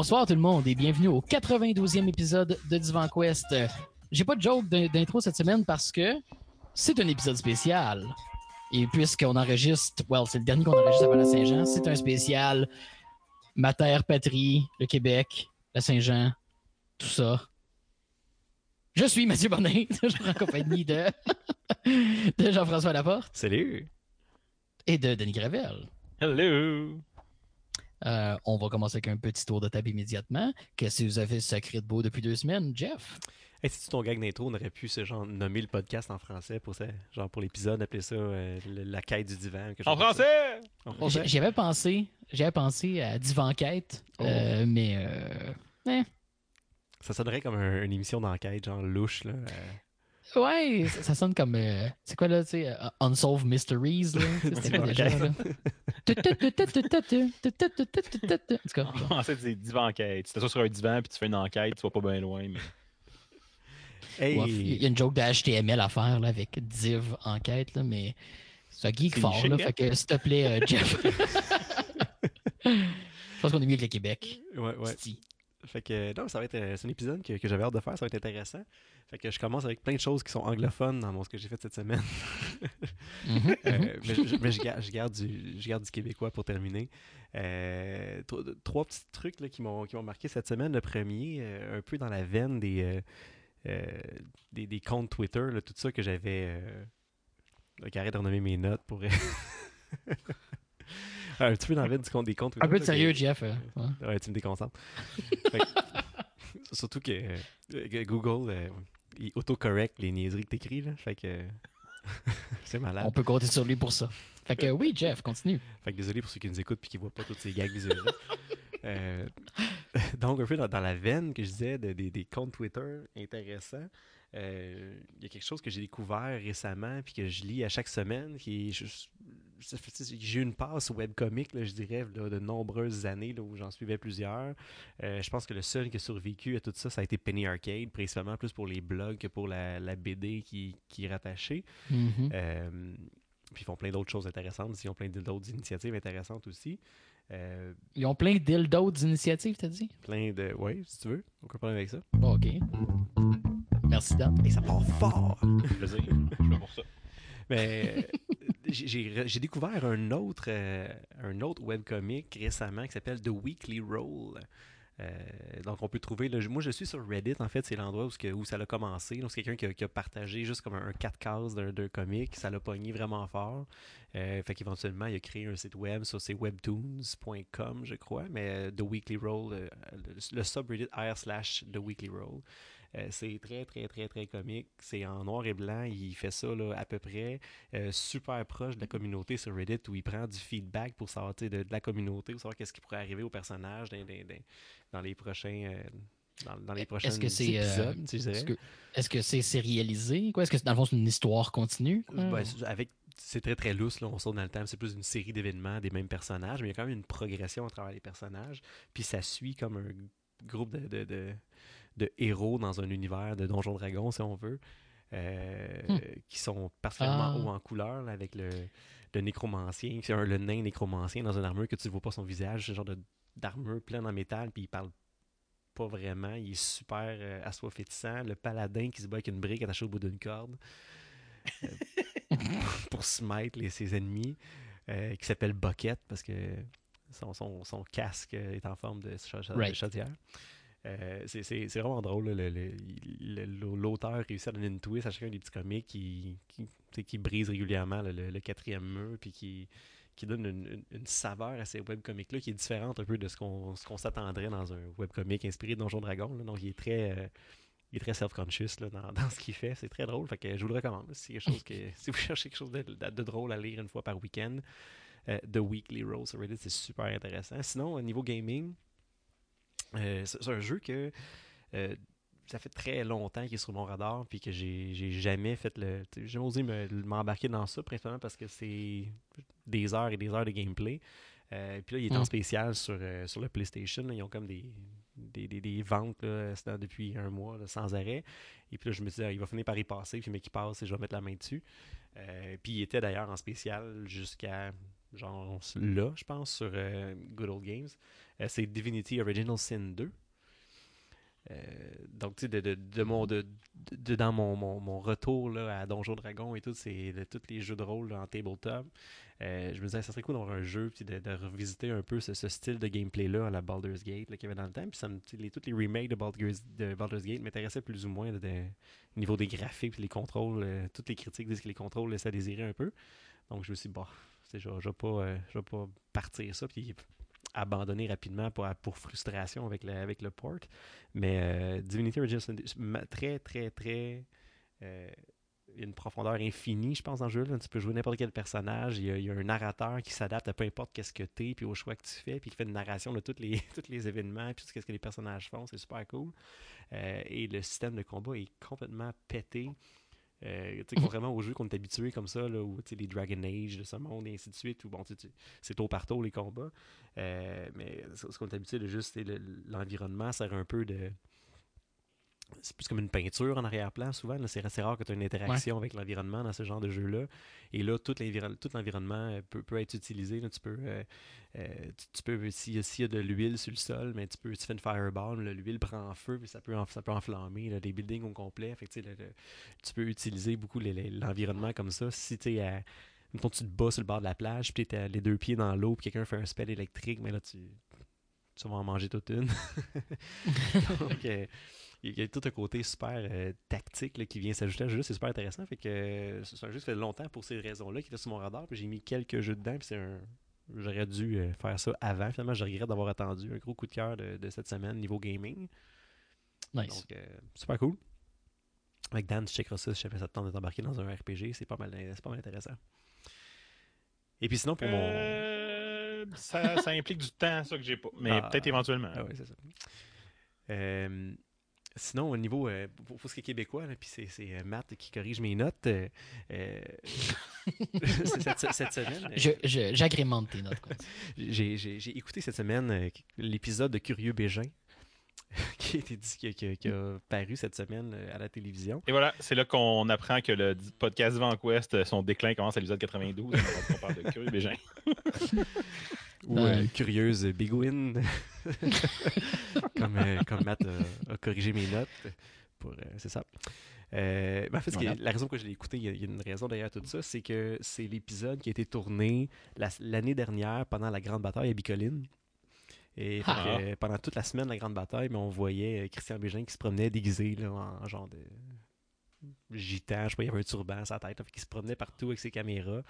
Bonsoir tout le monde et bienvenue au 92e épisode de Divan Quest. Euh, J'ai pas de joke d'in- d'intro cette semaine parce que c'est un épisode spécial. Et puisqu'on enregistre, well, c'est le dernier qu'on enregistre avant la Saint-Jean, c'est un spécial ma terre patrie, le Québec, la Saint-Jean, tout ça. Je suis Mathieu je suis en compagnie de, de Jean-François Laporte Salut! et de Denis Gravel. Hello! Euh, on va commencer avec un petit tour de table immédiatement. Qu'est-ce que vous avez sacré de beau depuis deux semaines, Jeff? Hey, si tu ton gag d'intro, on aurait pu ce genre nommer le podcast en français pour ça, genre pour l'épisode, appeler ça euh, le- la quête du divan. quelque En chose comme ça. français! En J- français? J'y avais pensé, j'avais pensé à Divanquête, Oh. euh, mais euh, eh, Ça sonnerait comme un- une émission d'enquête, genre louche, là. Ouais, ça, ça sonne comme euh, c'est quoi là, tu sais, euh, Unsolved Mysteries là, Tu sais, c'était quoi déjà là? En français, c'est divan enquête. Si t'as ça sur un divan puis tu fais une enquête, tu vas pas bien loin. Mais... Hey! ouais, il y a une joke de HTML à faire là, avec Div enquête là, mais c'est un geek C'est fort là, fait que s'il te plaît, euh, Jeff. Je pense qu'on est mieux que le Québec. Ouais, ouais. Sti. Fait que, non, ça va être euh, c'est un épisode que, que j'avais hâte de faire, ça va être intéressant. Fait que je commence avec plein de choses qui sont anglophones dans mon, ce que j'ai fait cette semaine. Euh, mais je, je- mais je garde, je garde du, je garde du québécois pour terminer. Euh, tro- trois petits trucs là, qui m'ont marqué cette semaine. Le premier, euh, un peu dans la veine des, des, des comptes Twitter, là, tout ça que j'avais. Arrête de renommer mes notes pour. un petit peu dans la veine du compte des comptes Twitter. Un peu de sérieux, Jeff. euh, ouais. Ouais, tu me déconcentres. Fait surtout que, euh, que Google, euh, il autocorrect les niaiseries que t'écris, là. Fait que. c'est malade. On peut compter sur lui pour ça. Fait que oui, Jeff, continue. Fait que désolé pour ceux qui nous écoutent et qui voient pas toutes ces gags visuels. euh, donc, un peu dans, dans la veine que je disais de- des- des comptes Twitter intéressants, euh, il y a quelque chose que j'ai découvert récemment puis que je lis à chaque semaine. qui est- fait- J'ai eu une passe webcomic, là, je dirais, là, de nombreuses années là, où j'en suivais plusieurs. Euh, je pense que le seul qui a survécu à tout ça, ça a été Penny Arcade, principalement plus pour les blogs que pour la, la BD qui, qui est rattachée. Mhm. Euh, puis ils font plein d'autres choses intéressantes. Ils ont plein d'autres initiatives intéressantes aussi. Euh, Ils ont plein dildos d'initiatives, t'as dit? plein de. Oui, si tu veux. Aucun problème avec ça. Bon, ok. Merci, Dan. Et ça part fort! Plaisir. Je suis là pour ça. Mais j'ai- découvert un autre, euh, un autre webcomic récemment qui s'appelle The Weekly Roll. Euh, donc, on peut trouver. moi, je suis sur Reddit, en fait, c'est l'endroit où, ça a commencé. Donc, c'est quelqu'un qui, a- partagé juste comme un, un 4 cases d'un comic. Ça l'a pogné vraiment fort. Euh, fait qu'éventuellement, il a créé un site web. Ça, c'est webtoons.com, je crois. Mais The Weekly Roll, le, le subreddit r slash The Weekly Roll. Euh, c'est très, très, très, très comique. C'est en noir et blanc. Il fait ça là, à peu près euh, super proche de la communauté sur Reddit où il prend du feedback pour savoir sais, de, de la communauté, pour savoir qu'est-ce qui pourrait arriver au personnage dans, dans- les prochains. euh, dans, dans les prochains Est-ce que c'est, euh, épisodes, tu dirais. Est-ce que est-ce que c'est sérialisé? Quoi? Est-ce que dans le fond, c'est une histoire continue? Ben, c'est- avec c'est très très lousse, là, on saute dans le temps, c'est plus une série d'événements des mêmes personnages, mais il y a quand même une progression à travers les personnages, puis ça suit comme un groupe de, de, de- de héros dans un univers de Donjons Dragons, si on veut, euh, Hmm. qui sont particulièrement Ah. hauts en couleur, là, avec le, le nécromancien, c'est un- le nain nécromancien dans une armure que tu ne vois pas son visage, ce genre de- d'armure pleine en métal, puis il parle pas vraiment, il est super euh, assoiffétissant, le paladin qui se bat avec une brique attachée au bout d'une corde pour smite les, ses ennemis, euh, qui s'appelle Bucket parce que son, son, son casque est en forme de, cha- de chaudière. Euh, c'est- vraiment drôle. L'auteur réussit à donner une twist à chacun des petits comics qui, qui, qui brise régulièrement le, le- le quatrième mur puis qui, qui donne une, une- une saveur à ces webcomics-là qui est différente un peu de ce qu'on s'attendrait dans un webcomic inspiré de Donjon Dragon. là. Donc, il est très, euh, il est très self-conscious dans, dans ce qu'il fait. C'est très drôle. Fait que je vous le recommande. quelque chose que, si vous cherchez quelque chose de, de- de drôle à lire une fois par week-end, euh, The Weekly sur Reddit, c'est super intéressant. Sinon, au niveau gaming, euh, c'est un jeu que euh, ça fait très longtemps qu'il est sur mon radar puis que j'ai jamais fait le. J'ai jamais osé me- m'embarquer dans ça, principalement parce que c'est des heures et des heures de gameplay. Euh, puis là, il est en Mm. spécial sur, sur le PlayStation. là. Ils ont comme des, des, des- des ventes là, depuis un mois là, sans arrêt. Et puis là, je me suis dit, ah, il va finir par y passer. Puis, mais qui passe, et je vais mettre la main dessus. Puis il était d'ailleurs en spécial jusqu'à genre là, je pense, sur euh, Good Old Games. Euh, c'est Divinity Original Sin 2. Euh, donc, tu sais, de, de, de mon, de, dans mon, retour là, à Donjon Dragon et tout, c'est tous les jeux de rôle en tabletop, je me disais, ça serait cool d'avoir un jeu puis de, revisiter un peu ce, ce style de gameplay-là à la Baldur's Gate qu'il y avait dans le temps. Puis les, tous les remakes de Baldur's, de Baldur's Gate m'intéressaient plus ou moins au niveau des graphiques puis les contrôles. toutes les critiques disent que les contrôles laissent à désirer un peu. Donc, je me suis dit, sais, je ne vais pas, euh, pas partir ça. Puis abandonner rapidement pour, frustration avec le, avec le port. Mais euh, Divinity Original Sin 2, ma- très, très, très. euh, une profondeur infinie, je pense, dans le jeu. Tu peux jouer n'importe quel personnage. Il y, a, un narrateur qui s'adapte à peu importe qu'est-ce que tu es, puis au choix que tu fais, puis qui fait une narration de tous les, les événements, puis tout ce que les personnages font. C'est super cool. Euh, et le système de combat est complètement pété. Euh, contrairement aux jeux qu'on est habitué comme ça, là, où les Dragon Age de ce monde et ainsi de suite, où bon, c'est tôt par tôt les combats. Euh, mais ce qu'on est habitué de juste, l'environnement sert un peu de. C'est plus comme une peinture en arrière-plan, souvent. C'est assez rare que tu aies une interaction avec l'environnement dans ce genre de jeu-là. Et là, tout l'environ- tout l'environnement euh, peut, peut être utilisé. là. Tu peux, euh, euh, tu, tu peux s'il y, a- s'il y a de l'huile sur le sol, mais tu peux tu fais une fireball, l'huile prend feu, puis ça peut, ça peut enflammer là, des buildings au complet. Fait que, tu sais, le- le- tu peux utiliser beaucoup l'environnement comme ça. Si tu es à- mettons, tu te bats sur le bord de la plage, puis tu es les deux pieds dans l'eau, puis quelqu'un fait un spell électrique, mais là, tu, tu vas en manger toute une. Donc, euh, il y a tout un côté super euh, tactique là, qui vient s'ajouter à ce jeu. C'est super intéressant. Fait que euh, c'est un jeu qui fait longtemps pour ces raisons-là qui était sur mon radar. Puis j'ai mis quelques jeux dedans. Puis c'est un. J'aurais dû euh, faire ça avant. Finalement, je regrette d'avoir attendu. Un gros coup de cœur de, de cette semaine niveau gaming. Nice. Donc, euh, super cool. Avec Dan, tu checkeras ça si jamais ça te tente de t'embarquer dans un RPG. C'est pas mal, c'est pas mal intéressant. Et puis sinon, pour mon. Euh, ça, ça implique du temps, ça que j'ai pas. Mais Ah. peut-être éventuellement. Ah oui, c'est ça. Euh, sinon, au niveau, euh, pour, pour ce qui est québécois, là, puis c'est, euh, Matt qui corrige mes notes. euh, euh, cette, cette semaine, Je- je- J'agrémente tes notes. j'ai, j'ai- j'ai écouté cette semaine euh, l'épisode de Curieux Bégin qui a, été dit- qui a- qui a- qui a paru cette semaine à la télévision. Et voilà, c'est là qu'on apprend que le podcast VanQuest, son déclin commence à l'épisode 92. on parle de Curieux Bégin. Ou euh, Curieuse Bigwin, comme, euh, comme Matt a, a corrigé mes notes. Pour, euh, c'est ça. Euh, ben, en fait, la raison que je l'ai écouté, il y, a- une raison derrière tout ça, c'est que c'est l'épisode qui a été tourné la- l'année dernière pendant la Grande Bataille à Bicoline. Et Ah. euh, pendant toute la semaine de la Grande Bataille, mais on voyait euh, Christian Bégin qui se promenait déguisé là, en genre de gitan, je sais pas, il y avait un turban à sa tête, qu'il se promenait partout avec ses caméras.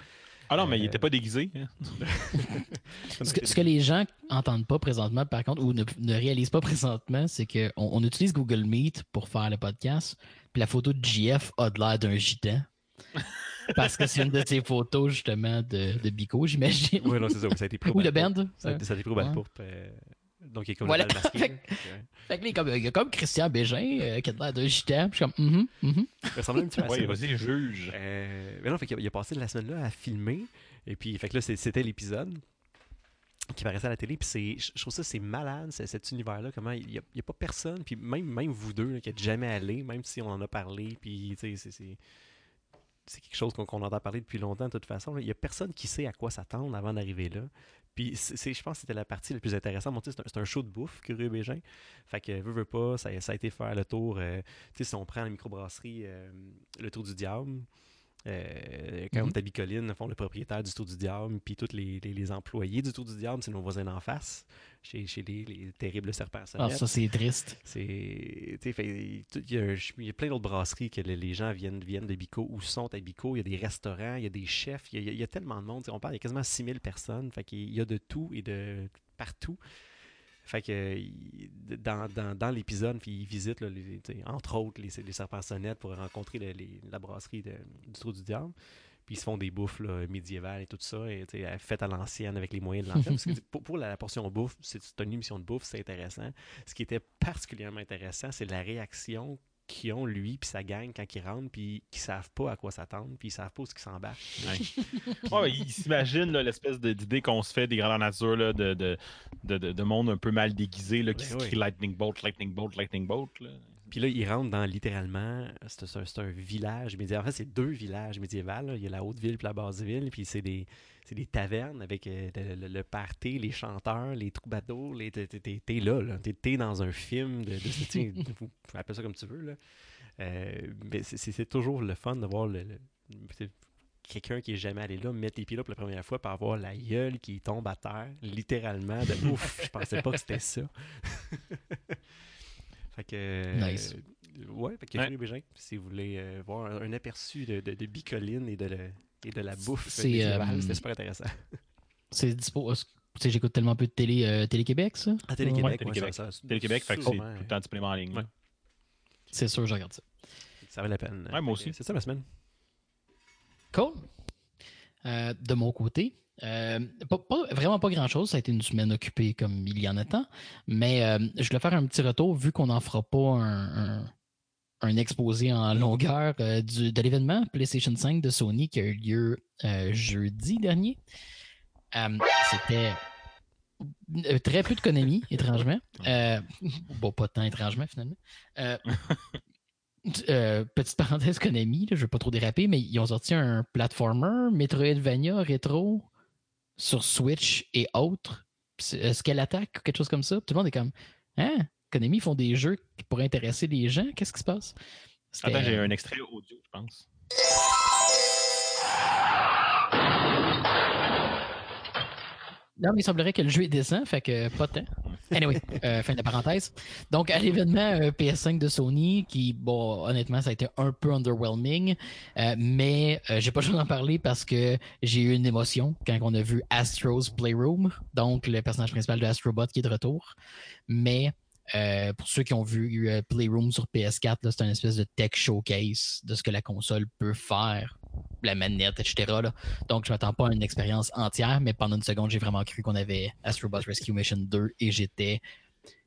Ah non, mais il Euh, était pas déguisé. hein. Ce que, ce que les gens entendent pas présentement, par contre, ou ne, ne réalisent pas présentement, c'est qu'on on utilise Google Meet pour faire le podcast, puis la photo de JF a de l'air d'un gitan. Parce que c'est une de ses photos, justement, de, de Bico, j'imagine. Oui, non, c'est ça, ça a été pris au Ou de Band. Ça a, ça a été pris au Ouais. euh, donc il est comme Voilà. le bal masqué. Fait que- Fait là, il y a comme- il y a comme Christian Bégin euh, qui a de l'air d'un gitan. Puis je suis comme, mhm, mhm. Il ressemblait un petit peu à Ouais, vas-y, juge. Euh, mais non, fait qu'il a, il a passé la semaine là à filmer. Et puis, fait que là, c'est- c'était l'épisode qui paraissait à la télé. Puis c'est, je trouve ça, c'est malade, c'est- cet univers-là. Comment il n'y a, il y a pas personne. Puis même, même vous deux là, qui n'êtes jamais allés, même si on en a parlé. Puis, tu sais, c'est- c'est. C'est quelque chose qu'on qu'on entend parler depuis longtemps, de toute façon. Il n'y a personne qui sait à quoi s'attendre avant d'arriver là. Je pense que c'était la partie la plus intéressante. C'est, un, show de bouffe, Curieux Bégin. Fait que, veux, veux pas, ça, a été faire le tour. euh, si on prend la microbrasserie euh, Le Tour du Diable, euh, quand on est à Bicoline, font le propriétaire du Tour du Diable, puis tous les, les- les employés du Tour du Diable, c'est nos voisins d'en face, chez, chez les, les terribles serpents Ah, ça, c'est triste. Il y, a un- il y a plein d'autres brasseries que les- gens viennent, viennent de Bico ou sont à Bico. Il y a des restaurants, il y a des chefs, il y a, il y a- il y a tellement de monde. On parle, il y a quasiment 6000 personnes. Fait qu'il y a de tout et de partout. Fait que il- dans, dans, dans l'épisode, puis ils visitent, là, les- entre autres, les, les serpents sonnettes pour rencontrer la brasserie du Trou du Diable. Puis ils se font des bouffes médiévales et tout ça, et, faites à l'ancienne avec les moyens de l'ancienne. Parce que pour, la portion bouffe, c'est une émission de bouffe, c'est intéressant. Ce qui était particulièrement intéressant, c'est la réaction qu'ils ont, lui, puis sa gang, quand ils rentrent, puis qu'ils savent pas à quoi s'attendre, puis ils savent pas où ce qu'ils s'embarquent. Ouais, il s'imagine là, l'espèce d'idée qu'on se fait des grandeurs nature là, de, de, de, de- de monde un peu mal déguisé là, qui Ben se crie Lightning Bolt, Lightning Bolt, Lightning Bolt. là. Puis là, ils rentrent dans littéralement, c'est un, village médiéval. En fait, c'est deux villages médiévaux. là. Il y a la haute ville puis la basse ville. Puis c'est des, c'est des tavernes avec euh, le, le- party, les chanteurs, les troubadours. Les, t'es, là, là. T'es, dans un film de. appelez ça comme tu veux. Là. Euh, mais c'est, toujours le fun de voir le, le- c'est quelqu'un qui est jamais allé là mettre les pieds là pour la première fois par avoir la gueule qui tombe à terre, littéralement, de ouf, je pensais pas que c'était ça. fait que. euh, Nice. ouais, fait que Ouais. Philippe Bégin, si vous voulez euh, voir un, un aperçu de, de, de Bicoline et de, le- et de la bouffe C'est, euh, c'était super intéressant. C'est dispo. Tu sais, j'écoute tellement peu de télé, euh, Télé-Québec, ça? À Télé-Québec, Ouais, ouais, Télé-Québec. Télé-Québec, fait que c'est tout le temps disponible en ligne. Ouais. C'est sûr, je regarde ça. Ça vaut la peine. Ouais, moi aussi. C'est ça ma semaine. Cool. Euh, de mon côté, euh, pas- pas- vraiment pas grand-chose. Ça a été une semaine occupée comme il y en a tant. Mais euh, je voulais faire un petit retour vu qu'on n'en fera pas un, un- un exposé en longueur euh, du- de l'événement PlayStation 5 de Sony qui a eu lieu jeudi dernier. C'était très peu de Konami, étrangement. Bon, pas tant étrangement, finalement. Euh, petite parenthèse Konami, là, je ne veux pas trop déraper, mais ils ont sorti un platformer, Metroidvania rétro sur Switch et autres. C'est- euh, Scale Attack ou quelque chose comme ça. Tout le monde est comme Hein? Konami font des jeux qui pourraient intéresser les gens? Qu'est-ce qui se passe? Attends, j'ai un extrait audio, je pense. Non, mais il semblerait que le jeu est décent, fait que pas tant. Anyway, euh, fin de parenthèse. Donc, à l'événement euh, PS5 de Sony, qui, bon, honnêtement, ça a été un peu underwhelming, euh, mais euh, j'ai pas le choix d'en parler parce que j'ai eu une émotion quand on a vu Astro's Playroom, donc le personnage principal de Astrobot qui est de retour. Mais euh, pour ceux qui ont vu euh, Playroom sur PS4, là, c'est un espèce de tech showcase de ce que la console peut faire, la manette, etc. là. Donc, je m'attends pas à une expérience entière, mais pendant une seconde, j'ai vraiment cru qu'on avait Astrobot Rescue Mission 2 et j'étais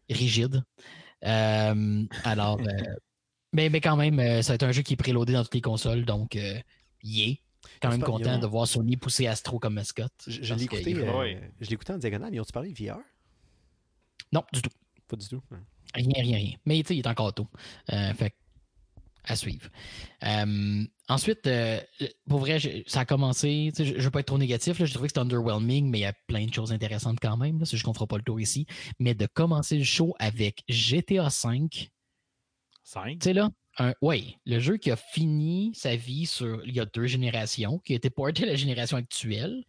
rigide. Euh, alors, mais, mais quand même, ça va être un jeu qui est préloadé dans toutes les consoles, donc, yeah. Quand même content bien. de voir Sony pousser Astro comme mascotte. Je, je l'ai écouté, euh, Ouais. en diagonale. Ils ont-tu parlé de VR? Non, du tout. Pas du tout. Rien, rien, rien. Mais il est encore tôt. Euh, fait à suivre. Euh, ensuite, euh, pour vrai, ça a commencé. Je ne veux pas être trop négatif. là, J'ai trouvé que c'était underwhelming, mais il y a plein de choses intéressantes quand même. là, qu'on ne fera pas le tour ici. Mais de commencer le show avec GTA V, 5. tu sais là, ouais, le jeu qui a fini sa vie sur il y a deux générations, qui a été porté à la génération actuelle,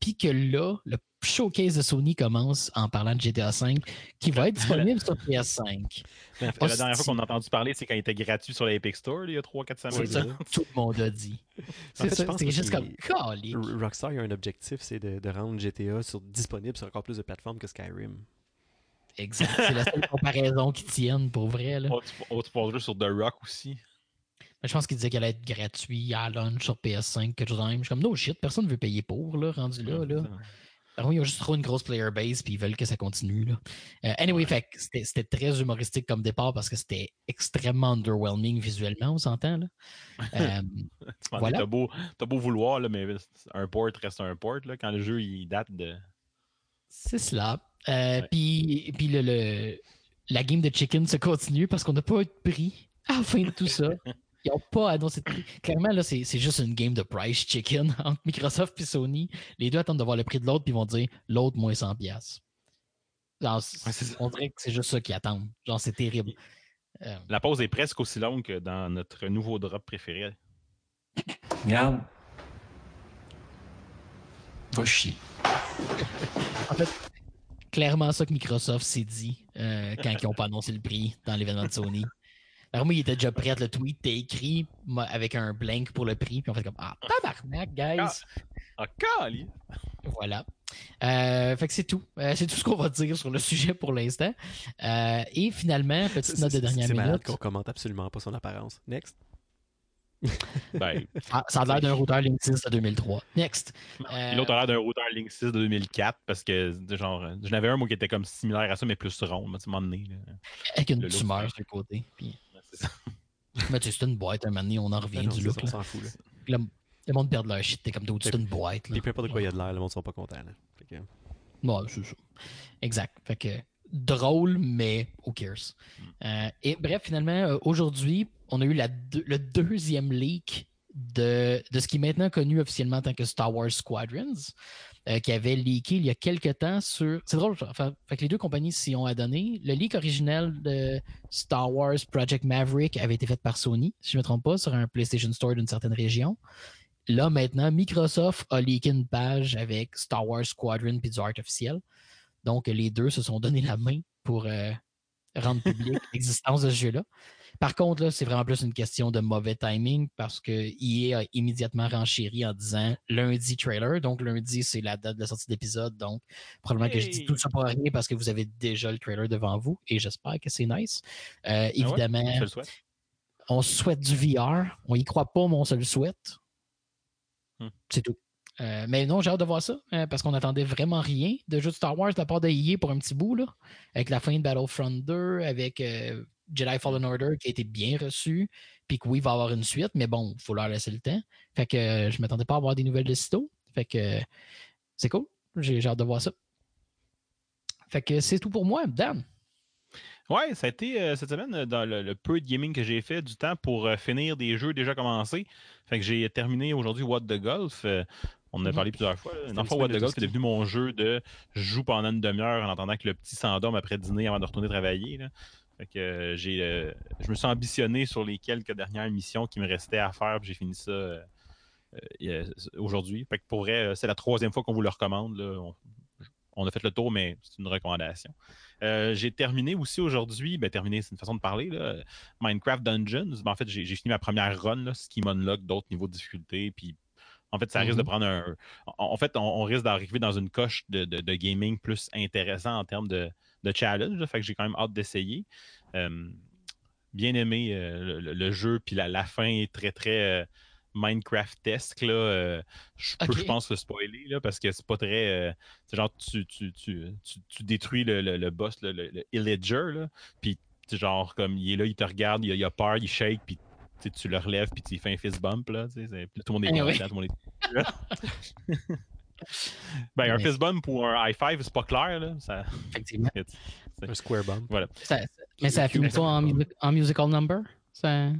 puis que là, le showcase de Sony commence en parlant de GTA V, qui va être disponible sur PS5. la dernière Hostie. fois qu'on a entendu parler, c'est quand il était gratuit sur l'Epic Store, il y a 3-4 C'est semaines. ça ça. que tout le monde a dit. En C'est fait, ça, je pense c'est que juste comme calique. Rockstar il a un objectif, c'est de, de rendre GTA sur, disponible sur encore plus de plateformes que Skyrim. Exact. C'est la seule comparaison qui tienne pour vrai. Là. Oh, tu, oh, tu passes juste sur The Rock aussi? Je pense qu'il disait qu'elle allait être gratuit à launch sur PS5, quelque chose de même. Je suis comme, no shit, personne ne veut payer pour, là, rendu là. là. Alors, ils ont juste trop une grosse player base puis ils veulent que ça continue. Là. Euh, anyway, c'était très humoristique comme départ parce que c'était extrêmement underwhelming visuellement, on s'entend. Euh, Voilà. T'as beau, vouloir, là, mais un port reste un port. Là, quand le jeu il date de. C'est cela. Euh, Ouais. Puis, puis le, le- la game de chicken se continue parce qu'on n'a pas eu de prix à la fin de tout ça. Ils n'ont pas annoncé de prix. Clairement, là, c'est c'est juste une game de price chicken entre Microsoft et Sony. Les deux attendent de voir le prix de l'autre puis ils vont dire l'autre moins 100$. piastres. Genre, c- Ouais, c'est ça. on dirait que c'est juste ça qu'ils attendent. Genre, c'est terrible. Euh, La pause est presque aussi longue que dans notre nouveau drop préféré. Regarde. Va chier. en fait, clairement ça que Microsoft s'est dit euh, quand ils n'ont pas annoncé le prix dans l'événement de Sony. Alors moi, il était déjà prêt, le tweet était écrit moi, avec un blank pour le prix, puis on fait comme Ah, tabarnak, guys! Ah! Voilà. Euh, fait que c'est tout. Euh, c'est tout ce qu'on va dire sur le sujet pour l'instant. Euh, et finalement, petite C'est- note de c'est- dernière C'est malade minute. qu'on commente absolument pas son apparence. Next. Ben, Ah, ça a l'air d'un routeur Linksys de 2003. Next. Euh, Puis L'autre a l'air d'un routeur Link 6 de 2004 parce que, genre, j'en avais un moi qui était comme similaire à ça, mais plus rond, mais tu m'as donné. là. avec une le tumeur c'est- sur le côté. Puis, c'est. mais tu sais, c'est une boîte, un moment donné, on en revient non, du look. ça, on là. s'en fout. Là. Le, le monde perd leur shit. T'es comme d'autres, c'est une boîte. Puis peu importe de quoi il y a de l'air, le monde sera pas content. Là. Fait que- Ouais, c'est ça. Exact. Fait que drôle, mais who cares? Euh, et bref, finalement, euh, aujourd'hui, on a eu la le deuxième leak de, de ce qui est maintenant connu officiellement en tant que Star Wars Squadrons, euh, qui avait leaké il y a quelques temps sur. C'est drôle, fait que les deux compagnies s'y ont adonné. Le leak original de Star Wars Project Maverick avait été fait par Sony, si je ne me trompe pas, sur un PlayStation Store d'une certaine région. Là, maintenant, Microsoft a leaké une page avec Star Wars Squadron puis du art officiel. Donc, les deux se sont donné la main pour euh, rendre public l'existence de ce jeu-là. Par contre, là, c'est vraiment plus une question de mauvais timing parce que EA a immédiatement renchéri en disant lundi trailer. Donc, lundi, c'est la date de la sortie d'épisode. Donc, probablement que je dis tout ça pour rien parce que vous avez déjà le trailer devant vous et j'espère que c'est nice. Euh, évidemment, le souhaite. on se souhaite du VR. On y croit pas, mais on se le souhaite. Hmm. C'est tout. Euh, mais non, j'ai hâte de voir ça euh, parce qu'on n'attendait vraiment rien de jeu de Star Wars de la part de EA pour un petit bout, là, avec la fin de Battlefront 2, avec euh, Jedi Fallen Order qui a été bien reçu, puis que oui, il va y avoir une suite, mais bon, il faut leur laisser le temps. Fait que je m'attendais pas à avoir des nouvelles de sitôt. Fait que c'est cool. J'ai hâte de voir ça. Fait que c'est tout pour moi, Dan. Ouais, ça a été cette semaine, dans le, peu de gaming que j'ai fait, du temps pour finir des jeux déjà commencés. Fait que j'ai terminé aujourd'hui What the Golf. On en a Mhm. parlé plusieurs fois. là. Une fond, What the devenu mon jeu de je joue pendant une demi-heure en attendant que le petit s'endorme après dîner avant de retourner travailler. là. Fait que euh, j'ai, euh, je me suis ambitionné sur les quelques dernières missions qui me restaient à faire. J'ai fini ça euh, aujourd'hui. Fait que pour vrai, c'est la troisième fois qu'on vous le recommande. là. On, on a fait le tour, mais c'est une recommandation. J'ai terminé aussi aujourd'hui, ben terminé, c'est une façon de parler, là, Minecraft Dungeons. Ben, en fait, j'ai j'ai fini ma première run, là, ce qui m'unlock d'autres niveaux de difficulté. Puis, en fait, ça risque de Mhm. prendre un. En, fait, on, on risque d'arriver dans une coche de, de- de gaming plus intéressant en termes de, de challenge. là. fait que j'ai quand même hâte d'essayer. Euh, bien aimé euh, le, le jeu, puis la, la fin est très, très. euh, Minecraft-esque, euh, je pense, le spoiler, là, parce que c'est pas très. euh, c'est genre, tu, tu, tu, tu, tu détruis le, le- le boss, le, le, le Illager, là, puis genre, comme, il est là, il te regarde, il il a peur, il shake, puis tu le relèves, puis tu fais un fist bump, là, tout le monde est content, oui. tout le monde est... ben, un fist bump ou un high five, c'est pas clair, là, ça... Effectivement. Un square. Ça- ça- mais ça finit pas en, mu- en musical number? Ça...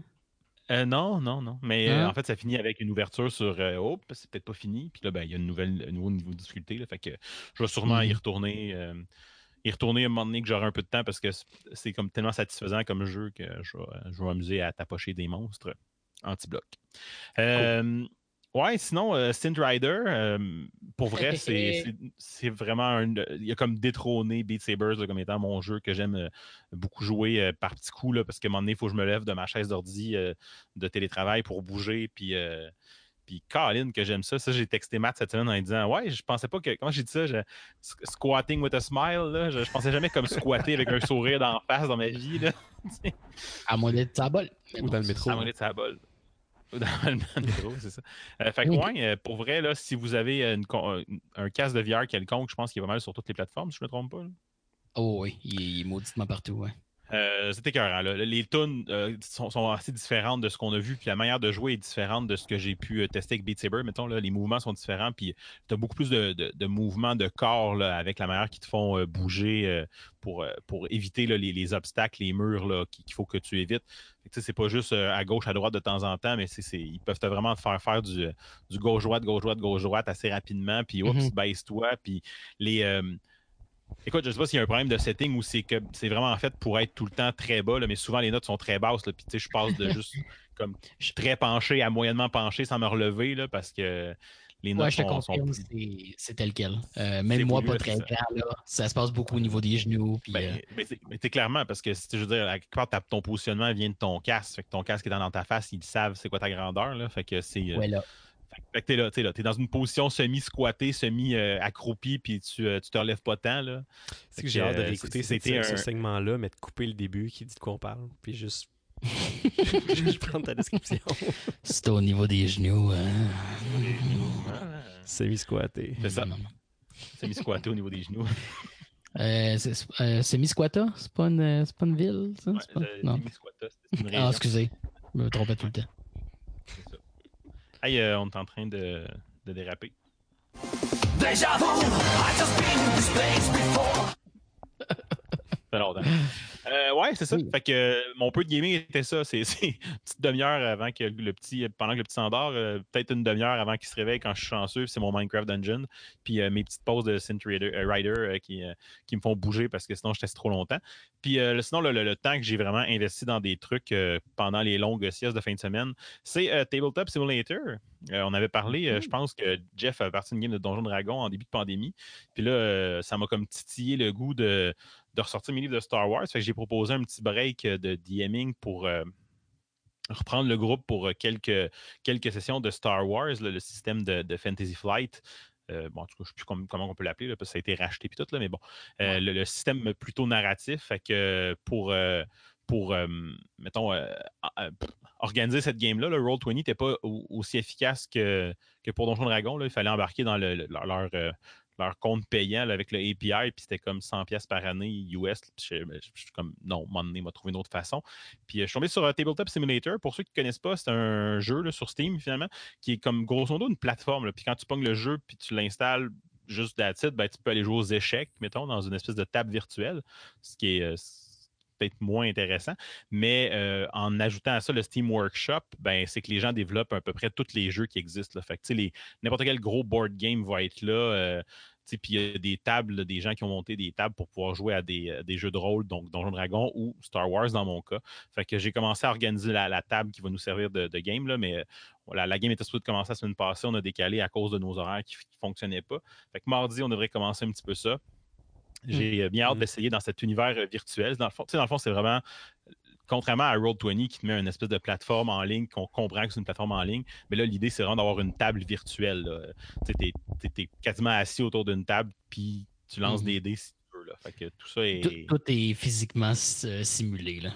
Euh, non, non, non. Mais euh, Hein? en fait, ça finit avec une ouverture sur euh, Oh, c'est peut-être pas fini. Puis là, ben, il y a une nouvelle, un nouveau niveau de difficulté. Là, fait que je vais sûrement y Mhm. retourner. Y retourner à un moment donné que j'aurai un peu de temps parce que c'est- comme tellement satisfaisant comme jeu que je vais, je vais m'amuser à tapocher des monstres anti-bloc. Euh, Ouais, sinon, euh, Stint Rider, euh, pour vrai, c'est vraiment un. Il a comme détrôné Beat Sabers là, comme étant mon jeu que j'aime euh, beaucoup jouer euh, par petits coups, là, parce qu'à un moment donné, il faut que je me lève de ma chaise d'ordi de télétravail pour bouger. Puis, puis Colin, que j'aime ça. Ça, j'ai texté Matt cette semaine en lui disant Ouais, je pensais pas que. Comment j'ai dit ça je- squ- Squatting with a smile, là, je, je pensais jamais comme squatter avec un sourire d'en face dans ma vie. Là. À moins d'être sa bol. Ou dans le métro. À monnaie de sa bol. Ou Dans le métro, c'est ça. Euh, fait que, Oui. ouais, euh, pour vrai, là, si vous avez une un, un casque de VR quelconque, je pense qu'il est pas mal sur toutes les plateformes, si je ne me trompe pas. là. Oh oui, il est, il est mauditement partout. Ouais. Euh, c'est écœurant. là. Les tunes euh, sont, sont assez différentes de ce qu'on a vu, puis la manière de jouer est différente de ce que j'ai pu euh, tester avec Beat Saber. Mettons, là, les mouvements sont différents, puis tu as beaucoup plus de, de- de mouvements de corps là, avec la manière qui te font bouger pour, pour éviter là, les, les obstacles, les murs là, qu'il faut que tu évites. C'est pas juste à gauche, à droite de temps en temps, mais c'est c'est- ils peuvent te vraiment te faire faire du, du gauche-droite, gauche-droite, gauche-droite assez rapidement, puis oups, Mhm. baisse-toi, puis les. Écoute, je sais pas s'il y a un problème de setting ou c'est que c'est vraiment en fait pour être tout le temps très bas, là, mais souvent les notes sont très basses. Là, puis tu sais, je passe de juste comme je suis très penché à moyennement penché sans me relever là, parce que les notes Ouais, je te sont, confirme, c'est- tel quel. Euh, même moi, voulu, pas très c'est ça. ça se passe beaucoup au niveau des genoux. Puis, Ben, euh, mais c'est- clairement parce que si je veux dire, à quelque part, ton positionnement vient de ton casque. Fait que ton casque est dans, dans ta face, ils savent c'est quoi ta grandeur. Là, fait que c'est. euh, ouais, là. Fait, que t'es là, t'es là, t'es dans une position semi-squattée, semi-accroupie, puis tu, euh, tu te relèves pas tant. Là. C'est que j'ai hâte de euh, réécouter c'était ce, un- segment-là, mais de couper le début qui dit de quoi on parle, puis juste. je prends ta description. C'est au niveau des genoux. hein. Semi-squatté. C'est ça. Semi-squatté au niveau des genoux. Euh, c'est euh, c'est Misquata? Pas, une- euh, c'est pas une ville, ça? Ouais, pas- Non. C'est une Ah, excusez. Je me trompais tout le temps. Ça. Hey, euh, on est en train de, de déraper. fait longtemps. Euh, ouais, c'est ça. Oui. Fait que euh, mon peu de gaming était ça. C'est une petite demi-heure avant que le petit, pendant que le petit s'endort, euh, peut-être une demi-heure avant qu'il se réveille quand je suis chanceux. C'est mon Minecraft Dungeon. Puis euh, mes petites pauses de Synth Rider, qui, qui me font bouger parce que sinon je teste trop longtemps. Puis sinon, le, le- le temps que j'ai vraiment investi dans des trucs pendant les longues siestes de fin de semaine, c'est Tabletop Simulator. On avait parlé, je pense que Jeff a parti d'une game de Donjon Dragon en début de pandémie. Puis là, ça m'a comme titillé le goût de, de ressortir mes livres de Star Wars. Fait que j'ai proposé un petit break euh, de DMing pour euh, reprendre le groupe pour euh, quelques, quelques sessions de Star Wars, là, le système de, de Fantasy Flight. Euh, bon, en tout cas, je ne sais plus com- comment on peut l'appeler, là, parce que ça a été racheté puis tout, là, mais bon. Euh, le, le système plutôt narratif, fait que pour, pour mettons, organiser cette game-là, le Roll20 n'était pas au- aussi efficace que, que pour Donjon Dragon. Là. Il fallait embarquer dans le- le- leur, leur, leur compte payant avec le API, puis c'était comme 100$ pièces par année US. Puis Je, suis comme, non, à un moment donné, m'a trouvé une autre façon. Puis euh, je suis tombé sur euh, Tabletop Simulator. Pour ceux qui ne connaissent pas, c'est un jeu là, sur Steam, finalement, qui est comme grosso modo une plateforme. Puis quand tu pognes le jeu, puis tu l'installes juste it, ben, tu peux aller jouer aux échecs, mettons, dans une espèce de table virtuelle, ce qui est euh, peut-être moins intéressant. Mais euh, en ajoutant à ça le Steam Workshop, ben, c'est que les gens développent à peu près tous les jeux qui existent. Fait que, n'importe quel gros board game va être là. euh, puis il y a des tables, des gens qui ont monté des tables pour pouvoir jouer à des, euh, des jeux de rôle, donc Donjon Dragon ou Star Wars dans mon cas. J'ai commencé à organiser la, table qui va nous servir de, game, là, mais la game était supposée commencer la semaine passée. On a décalé à cause de nos horaires qui ne fonctionnaient pas. Fait que mardi, on devrait commencer un petit peu ça. J'ai euh, bien hâte Mm. d'essayer dans cet univers euh, virtuel. Dans le fond, tu sais, dans le fond, c'est vraiment, contrairement à Roll20 qui te met une espèce de plateforme en ligne, qu'on comprend que c'est une plateforme en ligne, mais là, l'idée, c'est vraiment d'avoir une table virtuelle. Tu sais, t'es- t'es- t'es quasiment assis autour d'une table, puis tu lances des dés si tu veux. Là. Fait que tout ça est. Tout, tout est physiquement euh, simulé. Là.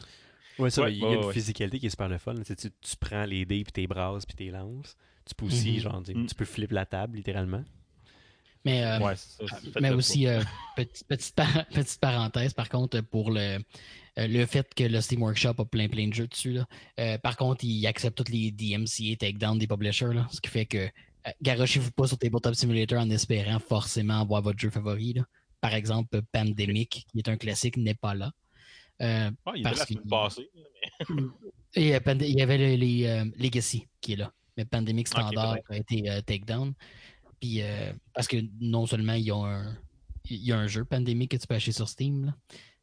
Ouais, ça, Ouais, il y a ouais, une ouais. physicalité qui est super le fun. Tu, sais, tu, tu prends les dés, puis tes brasses, puis tes lances. Tu peux aussi, Mhm. genre, tu, Mm. tu peux flipper la table, littéralement. Mais, euh, Ouais, c'est ça, faites-le mais aussi, euh, petite, petite, par- petite parenthèse, par contre, pour le, euh, le fait que le Steam Workshop a plein plein de jeux dessus. Là. Euh, par contre, il accepte toutes les DMCA takedown des publishers, là, ce qui fait que garochez-vous pas sur Tabletop Simulator en espérant forcément avoir votre jeu favori. là. Par exemple, Pandemic, qui est un classique, n'est pas là. Euh, Ah, il parce qu'il- passée. mais- et euh, il y avait le- les euh, Legacy qui est là. Mais Pandemic Standard peut-être. a été takedown. Puis, euh, parce que non seulement ils ont un, il y a un jeu Pandemic que tu peux acheter sur Steam. là.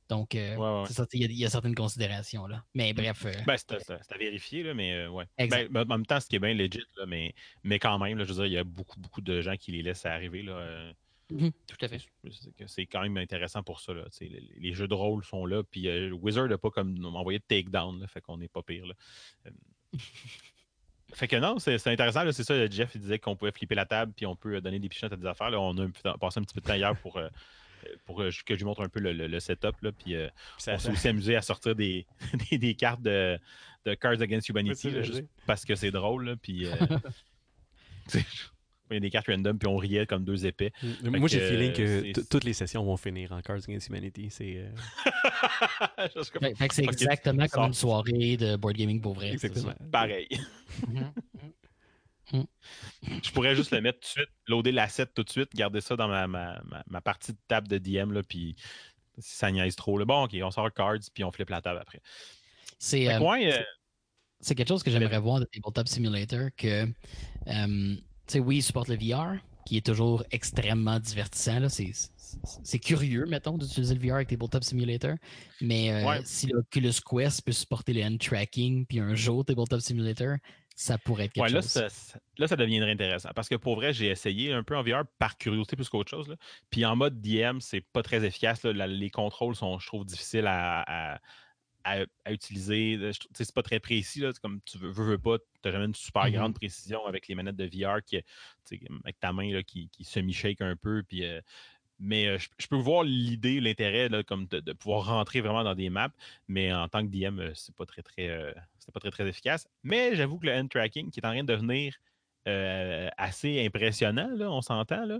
Donc, euh, Ouais, ouais, ouais. c'est ça, il y, a- il y a certaines considérations. là. Mais bref, euh, Ben, c'est à- vérifier, là, mais ouais. Exact. Ben, en même temps, ce qui est bien legit, là, mais, mais quand même, là, je veux dire, il y a beaucoup, beaucoup de gens qui les laissent arriver. Là, mhm, tout à fait. c'est quand même intéressant pour ça. Là, les, les jeux de rôle sont là, puis euh, Wizard n'a pas comme envoyé de takedown, fait qu'on n'est pas pire. Là. Euh, fait que non, c'est intéressant. C'est ça, Jeff il disait qu'on pouvait flipper la table, puis on peut euh, donner des pichenettes à des affaires. Là, on a un peu- passé un petit peu de temps hier pour, euh, pour euh, que je lui montre un peu le, le- le setup. Là, puis euh, on s'est aussi amusé à sortir des, des, des cartes de, de Cards Against Humanity, là, juste parce que c'est drôle. là, puis, il y a des cartes random, puis on riait comme deux épais. Mm. Moi, j'ai le feeling que euh, toutes les sessions vont finir en Cards Against Humanity. C'est euh, comme, c'est exactement comme une soirée de board gaming pour vrai. exactement. Pareil. Mhm. Je pourrais juste le mettre tout de suite, loader l'asset tout de suite, garder ça dans ma, ma, ma, ma partie de table de DM, là, puis si ça niaise trop. Là, bon, ok, on sort cards, puis on flippe la table après. C'est euh, euh, quelque chose que j'aimerais voir de Tabletop Simulator que, euh, sais, oui, il supporte le VR, qui est toujours extrêmement divertissant. là. C'est, curieux, mettons, d'utiliser le VR avec Tabletop Simulator. Mais euh, Ouais. si l'Oculus Quest peut supporter le hand tracking, puis un jour Tabletop Simulator, ça pourrait être quelque ouais, là, chose. ça, ça- là, ça deviendrait intéressant. Parce que pour vrai, j'ai essayé un peu en VR par curiosité plus qu'autre chose. là. Puis en mode DM, c'est pas très efficace. là. La- les contrôles sont, je trouve, difficiles à, à- à- à utiliser. C'est pas très précis. Là. Comme tu veux, veux, veux pas, tu jamais une super Mhm. grande précision avec les manettes de VR qui, avec ta main là, qui, qui semi-shake un peu. Puis, euh, mais euh, je, je peux voir l'idée, l'intérêt comme de, de pouvoir rentrer vraiment dans des maps, mais en tant que DM, euh, c'est pas très très euh, pas très très efficace. Mais j'avoue que le hand tracking qui est en train de devenir assez impressionnant, là, on s'entend là.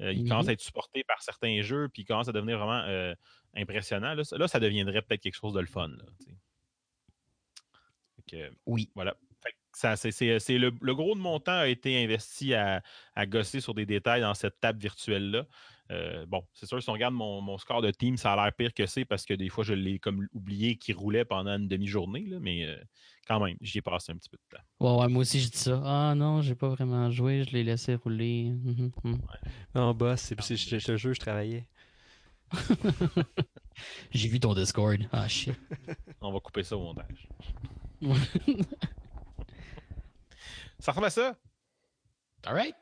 Il commence à être supporté par certains jeux, puis il commence à devenir vraiment impressionnant. Là, ça, là, ça deviendrait peut-être quelque chose de le fun. Là, que, Oui. voilà. C'est, c'est- c'est le, le gros de mon temps a été investi à, à gosser sur des détails dans cette table virtuelle-là. Euh, bon, c'est sûr, si on regarde mon, mon score de team, ça a l'air pire que c'est parce que des fois, je l'ai comme oublié qu'il roulait pendant une demi-journée, là, mais euh, quand même, j'y ai passé un petit peu de temps. Ouais, ouais, moi aussi, je dis ça. Ah non, j'ai pas vraiment joué, je l'ai laissé rouler. Non, boss, c'est, je te jure, je travaillais. J'ai vu ton Discord. Ah shit. On va couper ça au montage. Ça ressemble à ça? Alright.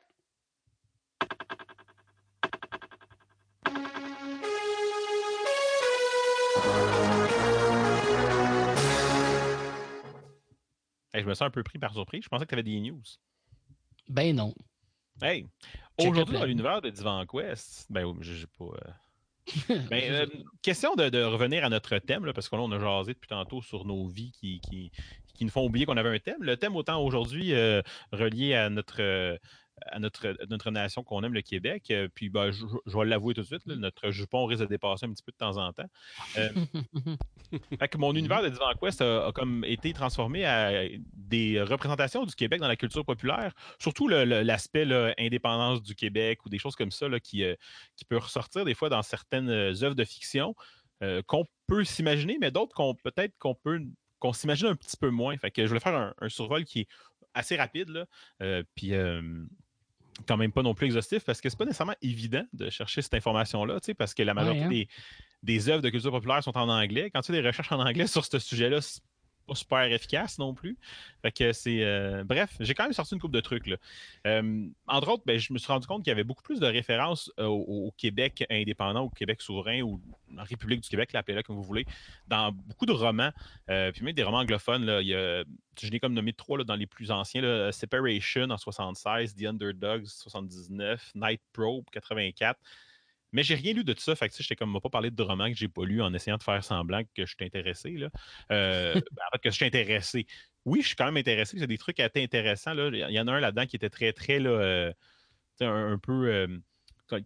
Hey, je me sens un peu pris par surprise. Je pensais que tu avais des news. Ben non. Hey, aujourd'hui, dans l'univers de Divan Quest, ben, oui, j'ai j'ai pas. euh, Ben, euh, question de, de revenir à notre thème, là, parce que là, on a jasé depuis tantôt sur nos vies qui, qui, qui nous font oublier qu'on avait un thème. Le thème, autant aujourd'hui, euh, relié à notre, euh, à notre, notre nation qu'on aime, le Québec. Euh, puis, ben, je, je vais l'avouer tout de suite, là, notre jupon risque de dépasser un petit peu de temps en temps. Euh, fait que mon univers de Divan Quest a, a comme été transformé à des représentations du Québec dans la culture populaire, surtout l'aspect indépendance du Québec ou des choses comme ça là, qui, euh, qui peut ressortir des fois dans certaines œuvres de fiction euh, qu'on peut s'imaginer, mais d'autres qu'on peut-être qu'on peut qu'on s'imagine un petit peu moins. Fait que je voulais faire un, un survol qui est assez rapide, là, euh, puis euh, quand même pas non plus exhaustif, parce que c'est pas nécessairement évident de chercher cette information-là, tu sais, parce que la majorité hein. des, des œuvres de culture populaire sont en anglais. Quand tu fais des recherches en anglais sur ce sujet-là, c'est pas super efficace non plus. Fait que c'est. euh, bref, j'ai quand même sorti une coupe de trucs. Là. Euh, entre autres, ben, je me suis rendu compte qu'il y avait beaucoup plus de références euh, au, Québec indépendant, au Québec souverain ou en République du Québec, l'appelez-la comme vous voulez, dans beaucoup de romans, puis même des romans anglophones. Là, il y a, je l'ai comme nommé trois là, dans les plus anciens Separation en 76, The Underdogs 79, Night Probe 84. Mais j'ai rien lu de tout ça. Fait que tu sais, j'étais comme m'a pas parlé de romans que j'ai pas lu en essayant de faire semblant que je suis intéressé. Là. Euh, ben, en fait, que je suis intéressé. Oui, je suis quand même intéressé. C'est des trucs assez intéressants. Là. Il y en a un là-dedans qui était très, très là, euh, un, un peu. euh,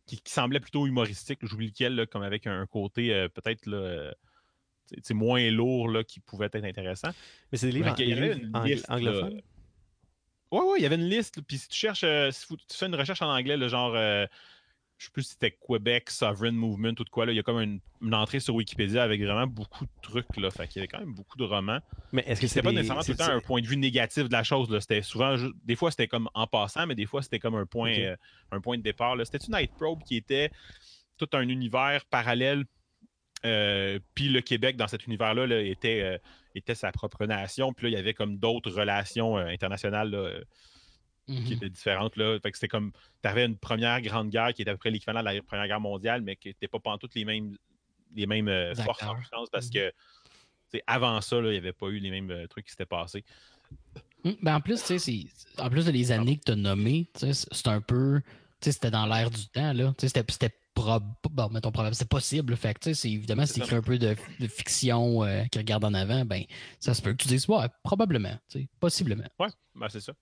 qui, qui semblait plutôt humoristique. J'oublie lequel, là, comme avec un côté peut-être là, sais, moins lourd là, qui pouvait être intéressant. Mais c'est des livres, qu'il y avait une liste, anglophones? Oui, oui, il y avait une liste. Puis si tu cherches, euh, si tu fais une recherche en anglais, le genre, euh, je sais plus si c'était Quebec Sovereign Movement ou de quoi, là, il y a comme une, une entrée sur Wikipédia avec vraiment beaucoup de trucs. Là, fait qu'il y avait quand même beaucoup de romans. Mais est-ce que c'était pas des- nécessairement tout le c'est- temps un point de vue négatif de la chose. là. C'était souvent, des fois, c'était comme en passant, mais des fois, c'était comme un point, euh, un point de départ. là. C'était une Night Probe qui était tout un univers parallèle. euh, puis le Québec, dans cet univers-là, là, était, euh, était sa propre nation. Puis là, il y avait comme d'autres relations internationales là, qui Mhm. étaient différentes. Là. Fait que c'était comme, tu avais une première grande guerre qui était à peu près l'équivalent de la Première Guerre mondiale, mais qui n'était pas toutes les mêmes, les mêmes euh, forces en puissance parce Mhm. que avant ça, là, il n'y avait pas eu les mêmes euh, trucs qui s'étaient passés. Mm, Ben en plus, tu sais, c'est- en plus de les années que tu as nommées, c'est un peu. Tu sais, c'était dans l'air du temps, là. Tu sais, c'était- bon, mettons probable, c'est possible. Fait que, tu sais, c'est évidemment, si tu écris un peu de, de fiction euh, qui regarde en avant, ben, ça se peut que tu dises, ouais, probablement, tu sais, possiblement. Ouais, ben c'est ça.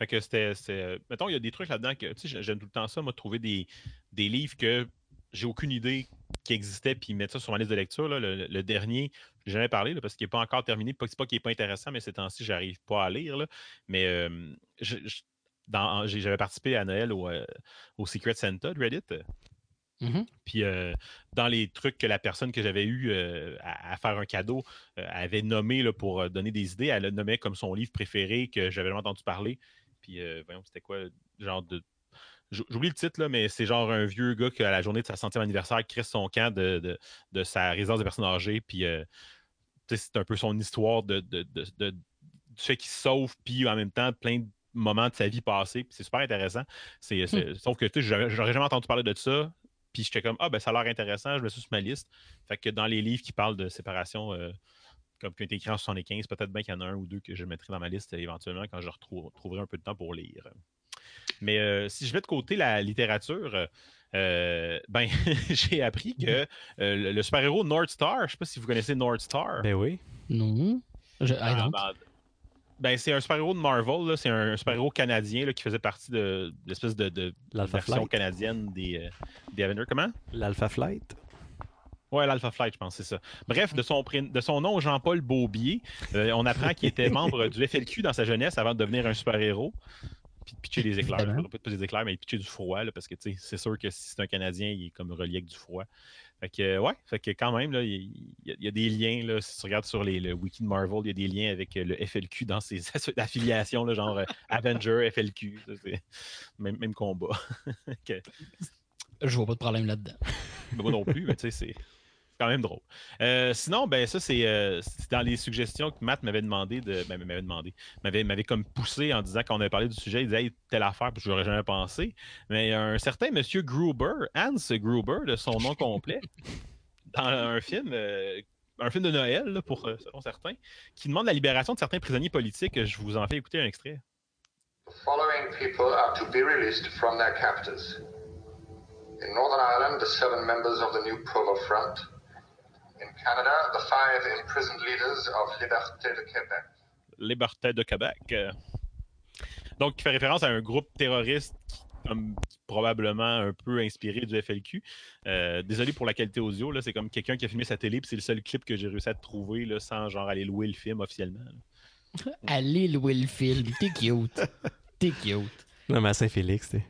Fait que c'était. euh, Mettons, il y a des trucs là-dedans que. Tu sais, j'ai- j'aime tout le temps ça, moi, de trouver des, des livres que j'ai aucune idée qui existaient, puis mettre ça sur ma liste de lecture. là. Le, le dernier, j'ai jamais parlé, là, parce qu'il n'est pas encore terminé. Pas- C'est pas qu'il n'est pas intéressant, mais ces temps-ci, j'arrive pas à lire. là. Mais euh, je- je- dans- j'avais participé à Noël au, euh, au Secret Santa de Reddit. Mhm. Puis euh, dans les trucs que la personne que j'avais eu euh, à, à faire un cadeau euh, avait nommé là, pour donner des idées, elle le nommait comme son livre préféré que j'avais jamais entendu parler. Puis euh, voyons, c'était quoi, genre de. J'oublie le titre, là, mais c'est genre un vieux gars qui, à la journée de sa centième anniversaire, crée son camp de, de, de sa résidence de personnes âgées. Puis euh, c'est un peu son histoire de, de, de- du fait qu'il se sauve, puis en même temps, plein de moments de sa vie passée. Puis c'est super intéressant. C'est, c'est- Sauf que tu sais, j'aurais j'aurais jamais entendu parler de ça. Puis j'étais comme, ah, ben ça a l'air intéressant, je me suis sur ma liste. Fait que dans les livres qui parlent de séparation, euh, comme qui ont été écrits en 75, peut-être bien qu'il y en a un ou deux que je mettrai dans ma liste euh, éventuellement quand je retrou- retrouverai un peu de temps pour lire. Mais euh, si je mets de côté la littérature, euh, ben j'ai appris que euh, le, le super-héros North Star, je sais pas si vous connaissez North Star. Ben oui. Non. Je, I Ah, don't. ben, ben, c'est un super-héros de Marvel, là. c'est un, super-héros canadien là, qui faisait partie de, de l'espèce de, de version Flight. canadienne des, euh, des Avengers. Comment? L'Alpha Flight. Ouais, l'Alpha Flight, je pense, c'est ça. Bref, de son, de son nom, Jean-Paul Beaubier, euh, on apprend qu'il était membre du FLQ dans sa jeunesse avant de devenir un super-héros. puis de pitcher des éclairs. Pas, des éclairs, mais de pitcher du froid, là, parce que tu sais, c'est sûr que si c'est un Canadien, il est comme relié avec du froid. Fait que, ouais, fait que quand même, là, il y, a- il y a des liens, là, si tu regardes sur les, le wiki de Marvel, il y a des liens avec euh, le FLQ dans ses affiliations, là, genre euh, Avenger, FLQ, même, même combat. Je vois pas de problème là-dedans. moi non plus, mais tu sais, c'est quand même drôle. Euh, sinon, ben ça, c'est euh, c'est dans les suggestions que Matt m'avait demandé de. Ben, m'avait demandé. M'avait, m'avait comme poussé en disant qu'on avait parlé du sujet, il disait hey, telle affaire, puis je n'aurais jamais pensé. Mais il y a un certain monsieur Gruber, Hans Gruber, de son nom complet, dans un film. euh, un film de Noël, là, pour, selon certains, qui demande la libération de certains prisonniers politiques. Je vous en fais écouter un extrait. The following people are to be released from their captors. In Northern Ireland, the seven members of the New Provo Front. Canada, the five imprisoned leaders of Liberté de Québec. Liberté de Québec. Donc, qui fait référence à un groupe terroriste comme, probablement un peu inspiré du FLQ. Euh, désolé pour la qualité audio, là, c'est comme quelqu'un qui a filmé sa télé, puis c'est le seul clip que j'ai réussi à trouver là, sans genre aller louer le film officiellement. là. Allez louer le film. T'es cute. T'es cute. Non, mais à Saint-Félix, t'es.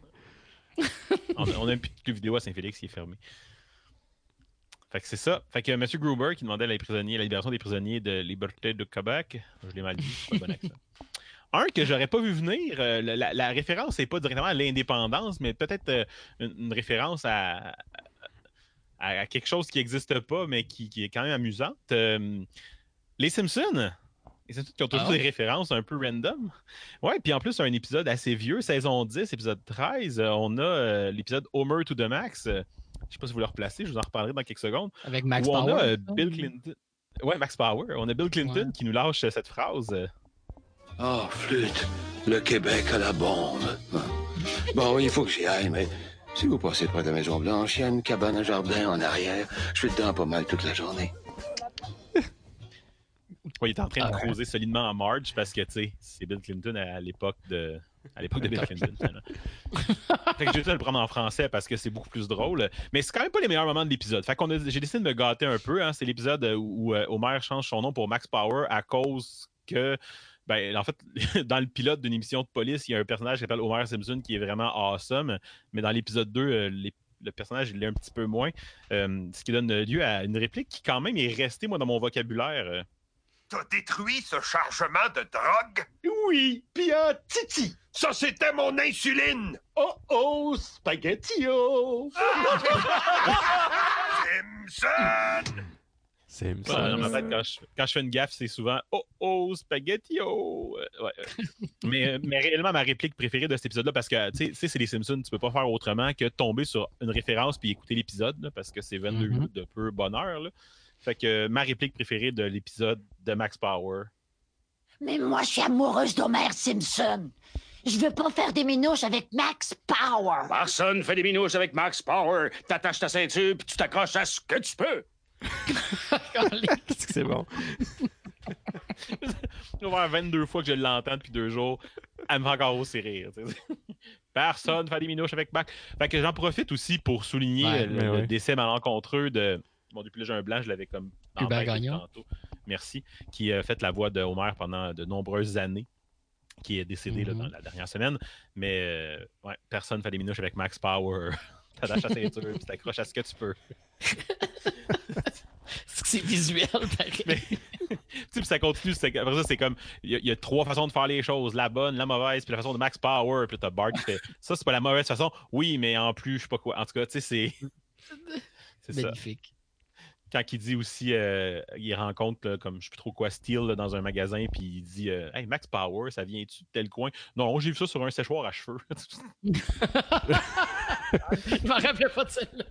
On, on a un petit club vidéo à Saint-Félix qui est fermé. Fait que c'est ça. Fait que M. Gruber qui demandait les prisonniers, la libération des prisonniers de Liberté de Québec. Je l'ai mal dit, pas bon accent. Un que j'aurais pas vu venir, euh, la, référence n'est pas directement à l'indépendance, mais peut-être euh, une, une référence à, à, à quelque chose qui n'existe pas, mais qui, qui est quand même amusante. Euh, les Simpsons. Les Simpsons qui ont toujours Ah. des références un peu random. Ouais, puis en plus, un épisode assez vieux, saison 10, épisode 13, euh, on a euh, l'épisode Homer to the Max. Je sais pas si vous le replacez, je vous en reparlerai dans quelques secondes. Avec Max où on Power. a euh, Bill Clinton. Ouais, Max Power. On a Bill Clinton Ouais. qui nous lâche euh, cette phrase. Oh, flûte, le Québec à la bombe. Bon, il faut que j'y aille, mais si vous passez près de la Maison Blanche, il y a une cabane à jardin en arrière. Je suis dedans pas mal toute la journée. Ouais, il est en train de Ah ouais. creuser solidement en Marge parce que, tu sais, c'est Bill Clinton à, à l'époque de. À l'époque de Bill Clinton, finalement. fait que j'ai dû le prendre en français parce que c'est beaucoup plus drôle. Mais c'est quand même pas les meilleurs moments de l'épisode. Fait qu'on j'ai décidé de me gâter un peu. hein. C'est l'épisode où, où, euh, Homer change son nom pour Max Power à cause que. Ben, en fait, dans le pilote d'une émission de police, il y a un personnage qui s'appelle Homer Simpson qui est vraiment awesome. Mais dans l'épisode 2, euh, les- le personnage, il l'est un petit peu moins. Euh, ce qui donne lieu à une réplique qui, quand même, est restée, moi, dans mon vocabulaire. T'as détruit ce chargement de drogue? Oui, pis un titi. Ça, c'était mon insuline! Oh oh, spaghetti-o. Simpson! Ouais, ça. dans ma tête, quand je, quand je fais une gaffe, c'est souvent Oh oh, spaghetti oh. Euh, ouais, mais, euh, mais réellement, ma réplique préférée de cet épisode-là, parce que tu sais, tu sais, c'est les Simpsons, tu peux pas faire autrement que tomber sur une référence puis écouter l'épisode, parce que c'est 22 Mhm. minutes de peu bonheur. là. Fait que ma réplique préférée de l'épisode de Max Power. Mais moi, je suis amoureuse d'Homer Simpson. Je veux pas faire des minouches avec Max Power. Personne fait des minouches avec Max Power. T'attaches ta ceinture puis tu t'accroches à ce que tu peux. C'est bon? Ça va faire 22 fois que je l'entends depuis deux jours. Elle me fait encore aussi rire. Personne fait des minouches avec Max. Fait que j'en profite aussi pour souligner Ouais, le, le ouais. décès malencontreux de. Bon, depuis là, j'ai un blanc, je l'avais comme. en Hubert Gagnon. tantôt. Merci. Qui a fait la voix de Homer pendant de nombreuses années. Qui est décédé là, Mhm. dans la dernière semaine. Mais euh, ouais, personne fait des minouches avec Max Power. T'attaches ta ceinture puis t'accroches à ce que tu peux. C'est que c'est visuel, pareil. Mais- tu sais, puis ça continue. c'est- Après ça, c'est comme. Il y, a- il y a trois façons de faire les choses la bonne, la mauvaise, puis la façon de Max Power. Puis là, t'as Bart qui fait ça, c'est pas la mauvaise façon. Oui, mais en plus, je sais pas quoi. En tout cas, tu sais, c'est. C'est. Magnifique. Quand il dit aussi, euh, il rencontre, là, comme je sais plus trop quoi, Steel là, dans un magasin, puis il dit euh, Hey, Max Power, ça vient-tu de tel coin? Non, j'ai vu ça sur un séchoir à cheveux. Je m'en rappelais pas de celle-là.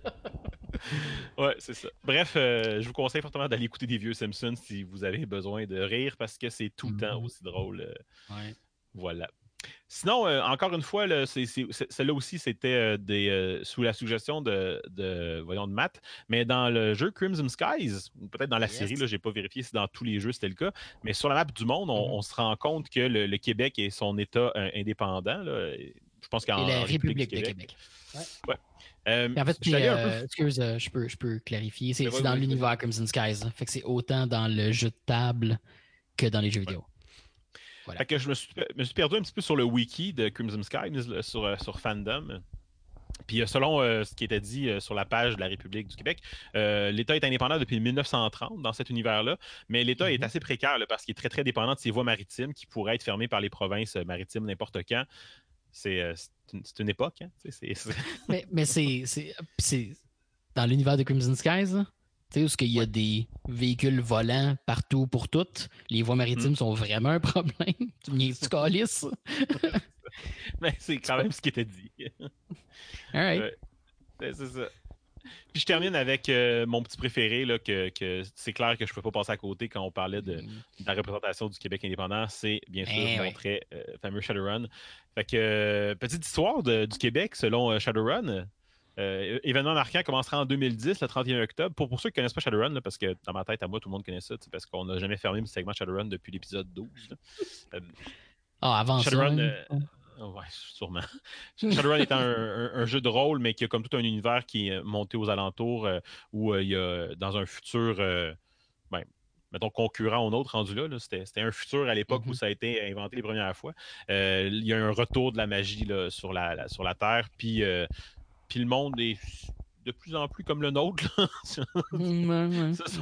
ouais, c'est ça. Bref, euh, je vous conseille fortement d'aller écouter des vieux Simpsons si vous avez besoin de rire, parce que c'est tout le temps Mhm. aussi drôle. Ouais. Voilà. Sinon, euh, encore une fois, là, c'est- c'est- c'est- celle-là aussi, c'était euh, des, euh, sous la suggestion de, de, voyons, de Matt. Mais dans le jeu Crimson Skies, ou peut-être dans la Yes. série, je n'ai pas vérifié si dans tous les jeux c'était le cas, mais sur la map du monde, on, Mhm. on se rend compte que le, le Québec est son État euh, indépendant. là. Je pense qu'en Et la en République du de Québec. Euh, en fait, puis, euh, peu- excuse, euh, je peux, je peux clarifier. C'est dans l'univers Crimson Skies. hein. Fait que c'est autant dans le jeu de table que dans les jeux vidéo. Fait que je me suis, me suis perdu un petit peu sur le wiki de Crimson Sky, sur, euh, sur Fandom. Puis euh, selon euh, ce qui était dit euh, sur la page de la République du Québec, euh, l'État est indépendant depuis 1930 dans cet univers-là, mais l'État est assez précaire là, parce qu'il est très très dépendant de ses voies maritimes qui pourraient être fermées par les provinces maritimes n'importe quand. C'est une, une époque, hein? Mais, mais c'est, dans l'univers de Crimson Skies, tu sais, où il y a des véhicules volants partout pour toutes. Les voies maritimes sont vraiment un problème. Tu me calisses? mais c'est quand même ce qui était dit. All right. Ouais. Ouais, c'est ça. Puis je termine avec euh, mon petit préféré, là, que, que c'est clair que je ne peux pas passer à côté quand on parlait de, de la représentation du Québec indépendant. C'est bien sûr Eh mon oui. très euh, fameux Shadowrun. Fait que, euh, petite histoire de- du Québec selon euh, Shadowrun. Euh, événement marquant commencera en 2010, le 31 octobre. Pour, pour ceux qui ne connaissent pas Shadowrun, là, parce que dans ma tête, à moi, tout le monde connaît ça, parce qu'on n'a jamais fermé le segment Shadowrun depuis l'épisode 12. là. Euh, Ah, avant ça. Shadowrun, hein. euh, Ouais, sûrement. Shadowrun étant un, un- un jeu de rôle, mais qui a comme tout un univers qui est monté aux alentours, euh, où il y a dans un futur, ben, mettons, concurrent au nôtre rendu là, là, c'était c'était un futur à l'époque où ça a été inventé les premières fois. Euh, il y a un retour de la magie là, sur, la, la- sur la Terre, puis, euh, puis le monde est de plus en plus comme le nôtre. là. Mm, ouais, ouais. Ça, ça,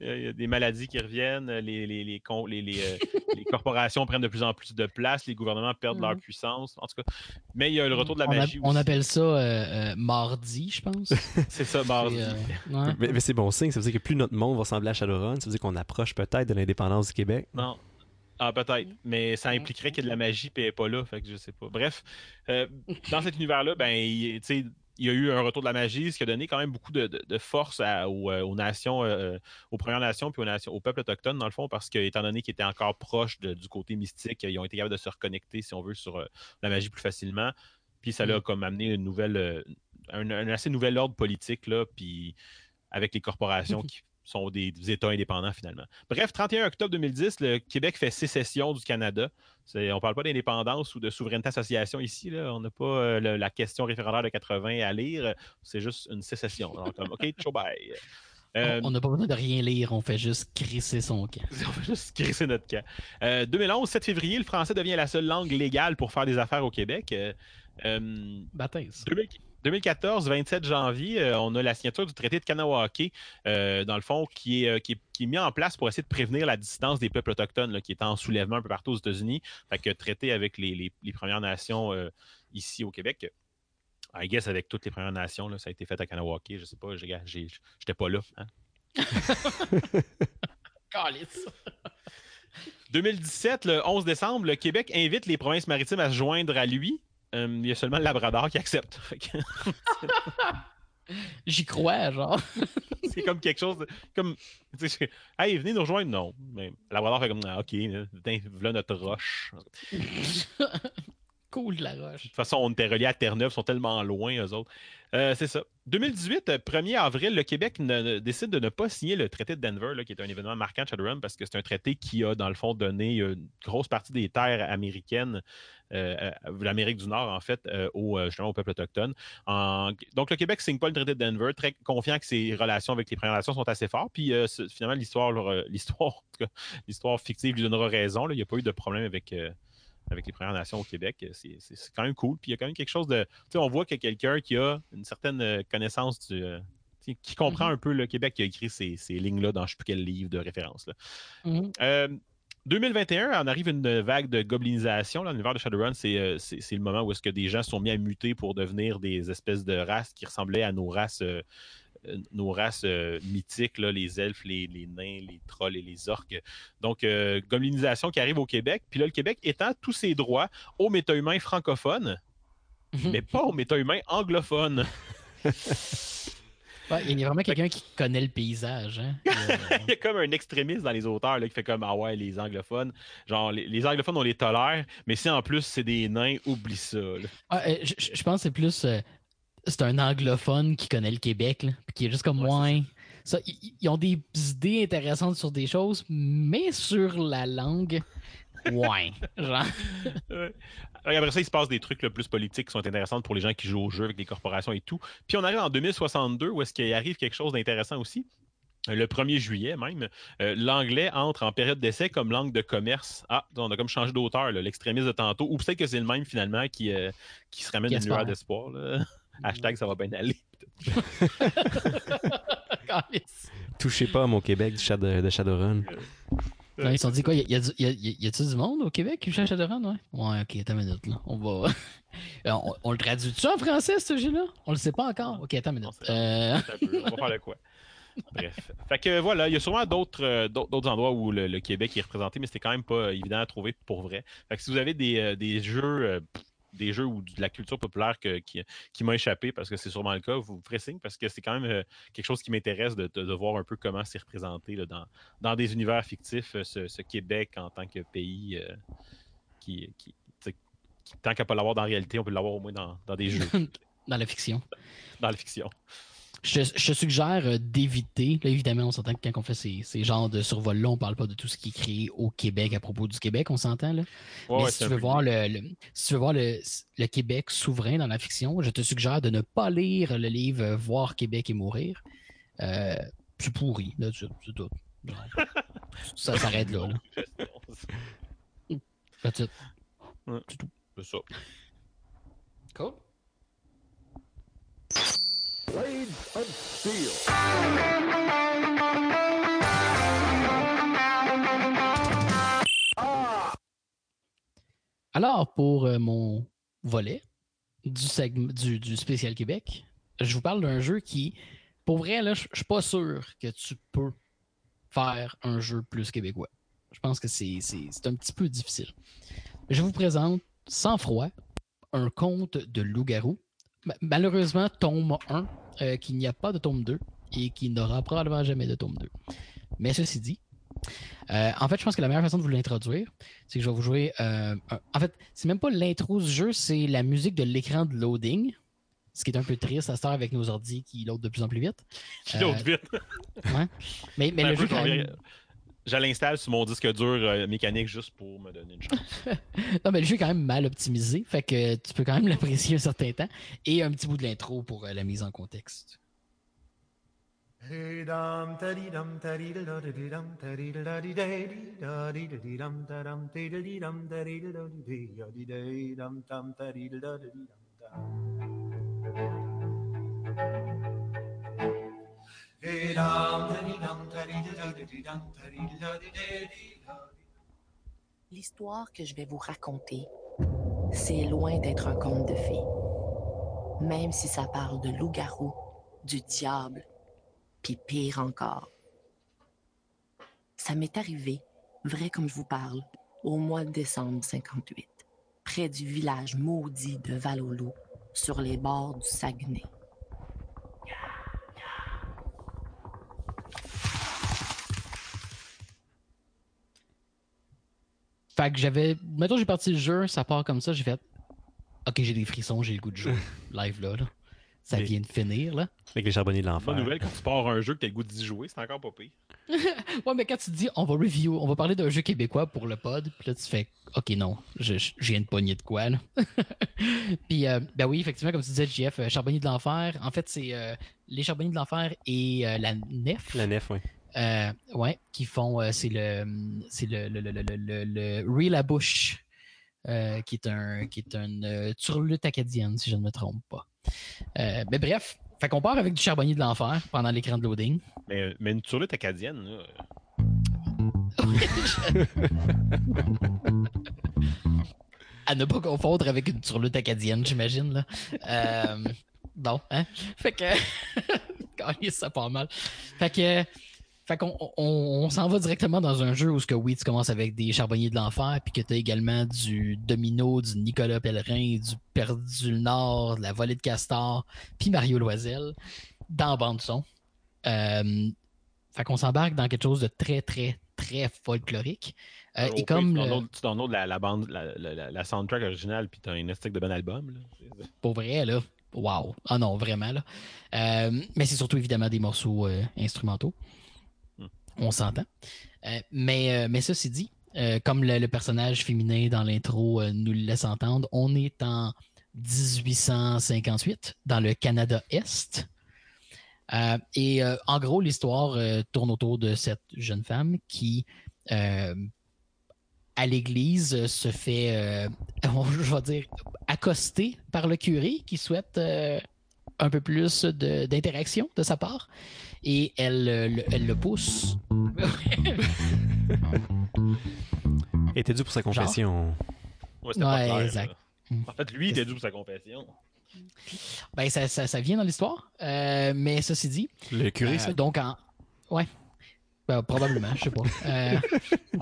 Il y a des maladies qui reviennent, les, les, les, con- les- les, euh, les corporations prennent de plus en plus de place, les gouvernements perdent leur Mhm. puissance. En tout cas, mais il y a le retour de la on, a- magie on aussi. appelle ça euh, euh, mardi, je pense. C'est ça, mardi. Euh, ouais. Mais, mais c'est bon signe, ça veut dire que plus notre monde va ressembler à Shadowrun, ça veut dire qu'on approche peut-être de l'indépendance du Québec. Non. Ah, peut-être. Mais ça impliquerait qu'il y ait de la magie et elle n'est pas là. Fait que je sais pas. Bref, euh, dans cet univers-là, ben, il, y a eu un retour de la magie, ce qui a donné quand même beaucoup de, de- de force à- aux, euh, aux nations, euh, aux Premières Nations puis aux, nations, aux peuples autochtones, dans le fond, parce que, étant donné qu'ils étaient encore proches de- du côté mystique, ils ont été capables de se reconnecter, si on veut, sur euh, la magie plus facilement. Puis ça l'a comme amené une nouvelle, euh, un, un assez nouvel ordre politique, là, puis avec les corporations qui sont des, des États indépendants finalement. Bref, 31 octobre 2010, le Québec fait sécession du Canada. On ne parle pas d'indépendance ou de souveraineté association ici. Là. On n'a pas euh, le- la question référendaire de 80 à lire. C'est juste une sécession. Alors, comme, OK, ciao, bye. Euh, On n'a pas besoin de rien lire, on fait juste crisser son camp. on va juste crisser notre camp. Euh, 2011, 7 février, le français devient la seule langue légale pour faire des affaires au Québec. Euh, euh, Baptiste. 2000 2014, 27 janvier, euh, on a la signature du traité de Kanawake, euh, dans le fond, qui est, euh, qui, est, qui est mis en place pour essayer de prévenir la dissidence des peuples autochtones là, qui est en soulèvement un peu partout aux États-Unis. Fait que traité avec les, les- les Premières Nations euh, ici au Québec. I guess avec toutes les Premières Nations, là, ça a été fait à Kanawake. Je sais pas, j'étais pas là. hein. 2017, le 11 décembre, le Québec invite les provinces maritimes à se joindre à lui. Euh, il y a seulement le Labrador qui accepte. J'y crois, genre. c'est comme quelque chose de, comme hey venez nous rejoindre non mais Labrador fait comme ah, ok putain, voilà notre roche de toute façon on était reliés à Terre-Neuve ils sont tellement loin eux autres Euh, c'est ça 2018 euh, 1er avril le Québec décide de ne pas signer le traité de Denver qui est un événement marquant de Shadowrun parce que c'est un traité qui a dans le fond donné une grosse partie des terres américaines euh, l'Amérique du Nord, en fait, euh, au, euh, justement au peuple autochtone. Donc, le Québec ne signe pas le traité de Denver, très confiant que ses relations avec les Premières Nations sont assez fortes. Puis, euh, finalement, l'histoire, euh, l'histoire, l'histoire fictive lui donnera raison. Il n'y a pas eu de problème avec, euh, avec les Premières Nations au Québec. C'est, c'est- c'est quand même cool. Puis, il y a quand même quelque chose de. Tu sais, on voit qu'il y a quelqu'un qui a une certaine euh, connaissance du. euh, qui comprend un peu le Québec, qui a écrit ces, ces lignes-là dans je ne sais plus quel livre de référence. là. Mhm. Euh, 2021, on arrive une vague de goblinisation. Là, l'univers de Shadowrun, c'est, euh, c'est, c'est le moment où est-ce que des gens sont mis à muter pour devenir des espèces de races qui ressemblaient à nos races, euh, euh, nos races euh, mythiques, là, les elfes, les, les nains, les trolls et les orques. Donc, euh, goblinisation qui arrive au Québec. Puis là, le Québec étend tous ses droits aux méta-humains francophones, mais pas aux méta-humains anglophones. Ouais, il y a vraiment quelqu'un qui connaît le paysage. Hein? Il y a comme un extrémiste dans les auteurs là, qui fait comme Ah ouais, les anglophones. Genre, les, les anglophones, on les tolère, mais si en plus c'est des nains, oublie ça. Ah, euh, je, je- je pense que c'est plus. euh, c'est un anglophone qui connaît le Québec, là, puis qui est juste comme moi. Ça, ils, ont des idées intéressantes sur des choses, mais sur la langue, ouais. Genre. Ouais. Après ça, il se passe des trucs le plus politiques qui sont intéressants pour les gens qui jouent au jeu avec les corporations et tout. Puis on arrive en 2062 où est-ce qu'il arrive quelque chose d'intéressant aussi. le 1er juillet même. Euh, L'anglais entre en période d'essai comme langue de commerce. Ah, on a comme changé d'auteur, l'extrémiste de tantôt. Ou peut-être que c'est le même finalement qui, euh, qui se ramène une lueur d'espoir. Hashtag ça va bien aller. Touchez pas à mon Québec du de, Shadowrun. Non, ils se sont dit quoi? Y, a- y, a du- y, a- y a-tu du monde au Québec qui cherche Shadowrun? Ouais. Ouais, ok, attends une minute, là. On va. Euh, on, on le traduit-tu en français, ce jeu-là? On le sait pas encore. Ok, attends une minute. Euh, on va faire le quoi? Bref. Fait que voilà, il y a sûrement d'autres euh, d'autres endroits où le, le Québec est représenté, mais c'était quand même pas évident à trouver pour vrai. Fait que si vous avez des, euh, des jeux. Des jeux ou de la culture populaire que- qui, qui m'a échappé, parce que c'est sûrement le cas, vous ferez signe, parce que c'est quand même euh, quelque chose qui m'intéresse de, de- de voir un peu comment c'est représenté là, dans, dans des univers fictifs, euh, ce, ce Québec en tant que pays euh, qui, qui, qui- tant qu'à pas l'avoir dans la réalité, on peut l'avoir au moins dans, dans des jeux, dans la fiction. dans la fiction. Je, te- je suggère euh, d'éviter. Là, évidemment, on s'entend que quand on fait ces, ces genres de survols-là, on parle pas de tout ce qui est créé au Québec à propos du Québec, on s'entend, là. Ouais, Mais ouais, si c'est tu voir le, le- si tu veux voir le, le Québec souverain dans la fiction, je te suggère de ne pas lire le livre Voir Québec et mourir. Euh, c'est pourri, là, c'est c'est tout. Genre, ça s'arrête là. là. That's it. Ouais, c'est ça. Cool. Alors, pour euh, mon volet du, du, du spécial Québec, je vous parle d'un jeu qui, pour vrai, là, je suis pas sûr que tu peux faire un jeu plus québécois. Je pense que c'est un petit peu difficile. Je vous présente, sans froid, un conte de loup-garou. Ma- Malheureusement, tome 1, euh, qu'il n'y a pas de tome 2 et qui n'aura probablement jamais de tome 2. Mais ceci dit, euh, en fait, je pense que la meilleure façon de vous l'introduire, c'est que je vais vous jouer. euh, un- En fait, c'est même pas l'intro du jeu, c'est la musique de l'écran de loading. Ce qui est un peu triste à ce temps avec nos ordi qui loadent de plus en plus vite. Qui Euh, vite. ouais. Mais, mais Un le jeu, quand même- Je l'installe sur mon disque dur euh, mécanique juste pour me donner une chance. Non, mais le jeu est quand même mal optimisé, fait que tu peux quand même l'apprécier un certain temps. Et un petit bout de l'intro pour euh, la mise en contexte. L'histoire que je vais vous raconter, c'est loin d'être un conte de fées. Même si ça parle de loup-garou, du diable, puis pire encore. Ça m'est arrivé, vrai comme je vous parle, au mois de décembre 58, près du village maudit de Valolo, sur les bords du Saguenay. Fait que j'avais. Mettons, j'ai parti le jeu, ça part comme ça, j'ai fait. Ok, j'ai des frissons, j'ai le goût de jouer. Live là, là. Ça Mais- vient de finir, là. Avec les charbonniers de Bonne l'enfer. nouvelle, quand tu pars un jeu que tu as le goût d'y jouer, c'est encore pas pire. Ouais, mais quand tu dis on va review, on va parler d'un jeu québécois pour le pod, puis là tu fais ok non, je, je je viens de pogner de quoi là. puis euh, ben oui, effectivement, comme tu disais, JF, euh, Charbonnier de l'enfer, en fait c'est euh, les Charbonniers de l'enfer et euh, la nef. La nef, oui. Euh, ouais, qui font euh, c'est le c'est le le le le le, Reel à bouche. euh, qui est un qui est une euh, turlute acadienne si je ne me trompe pas. Mais bref, fait qu'on part avec du charbonnier de l'enfer pendant l'écran de loading. Mais, mais une turlute acadienne, là, à ne pas confondre avec une turlute acadienne, j'imagine. Là. Euh, bon, hein? Fait que. Ça part mal. Fait que. Fait qu'on on, on s'en va directement dans un jeu où ce que oui, tu commences avec des charbonniers de l'enfer, puis que tu as également du Domino, du Nicolas Pellerin, du Perdu le Nord, de la volée de Castor, puis Mario Loisel dans bande son. Euh, fait qu'on s'embarque dans quelque chose de très, très, très folklorique. Euh, au et comme tu le- downloads- downloads la, la bande, la, la, la- soundtrack originale, puis t'as un esthétique de bon album. Là. Pour vrai, là. Wow. Ah non, vraiment, là. Euh, mais c'est surtout évidemment des morceaux instrumentaux. On s'entend. Euh, mais, euh, mais ceci dit, euh, comme le, personnage féminin dans l'intro nous le laisse entendre, on est en 1858 dans le Canada Est. Euh, et en gros, l'histoire tourne autour de cette jeune femme qui, à l'église, se fait, je vais dire, accoster par le curé qui souhaite un peu plus de- d'interaction de, sa part. Et elle, euh, le, elle le pousse. Et était dû pour sa confession. Ouais, c'était pas Ouais, clair, exact. là. En fait, lui, il était dû pour sa confession. Ben, ça, ça, ça vient dans l'histoire. Euh, mais ceci dit. Le curé, euh, ça? Donc, en. Ouais. Ben, probablement, je sais pas. Euh,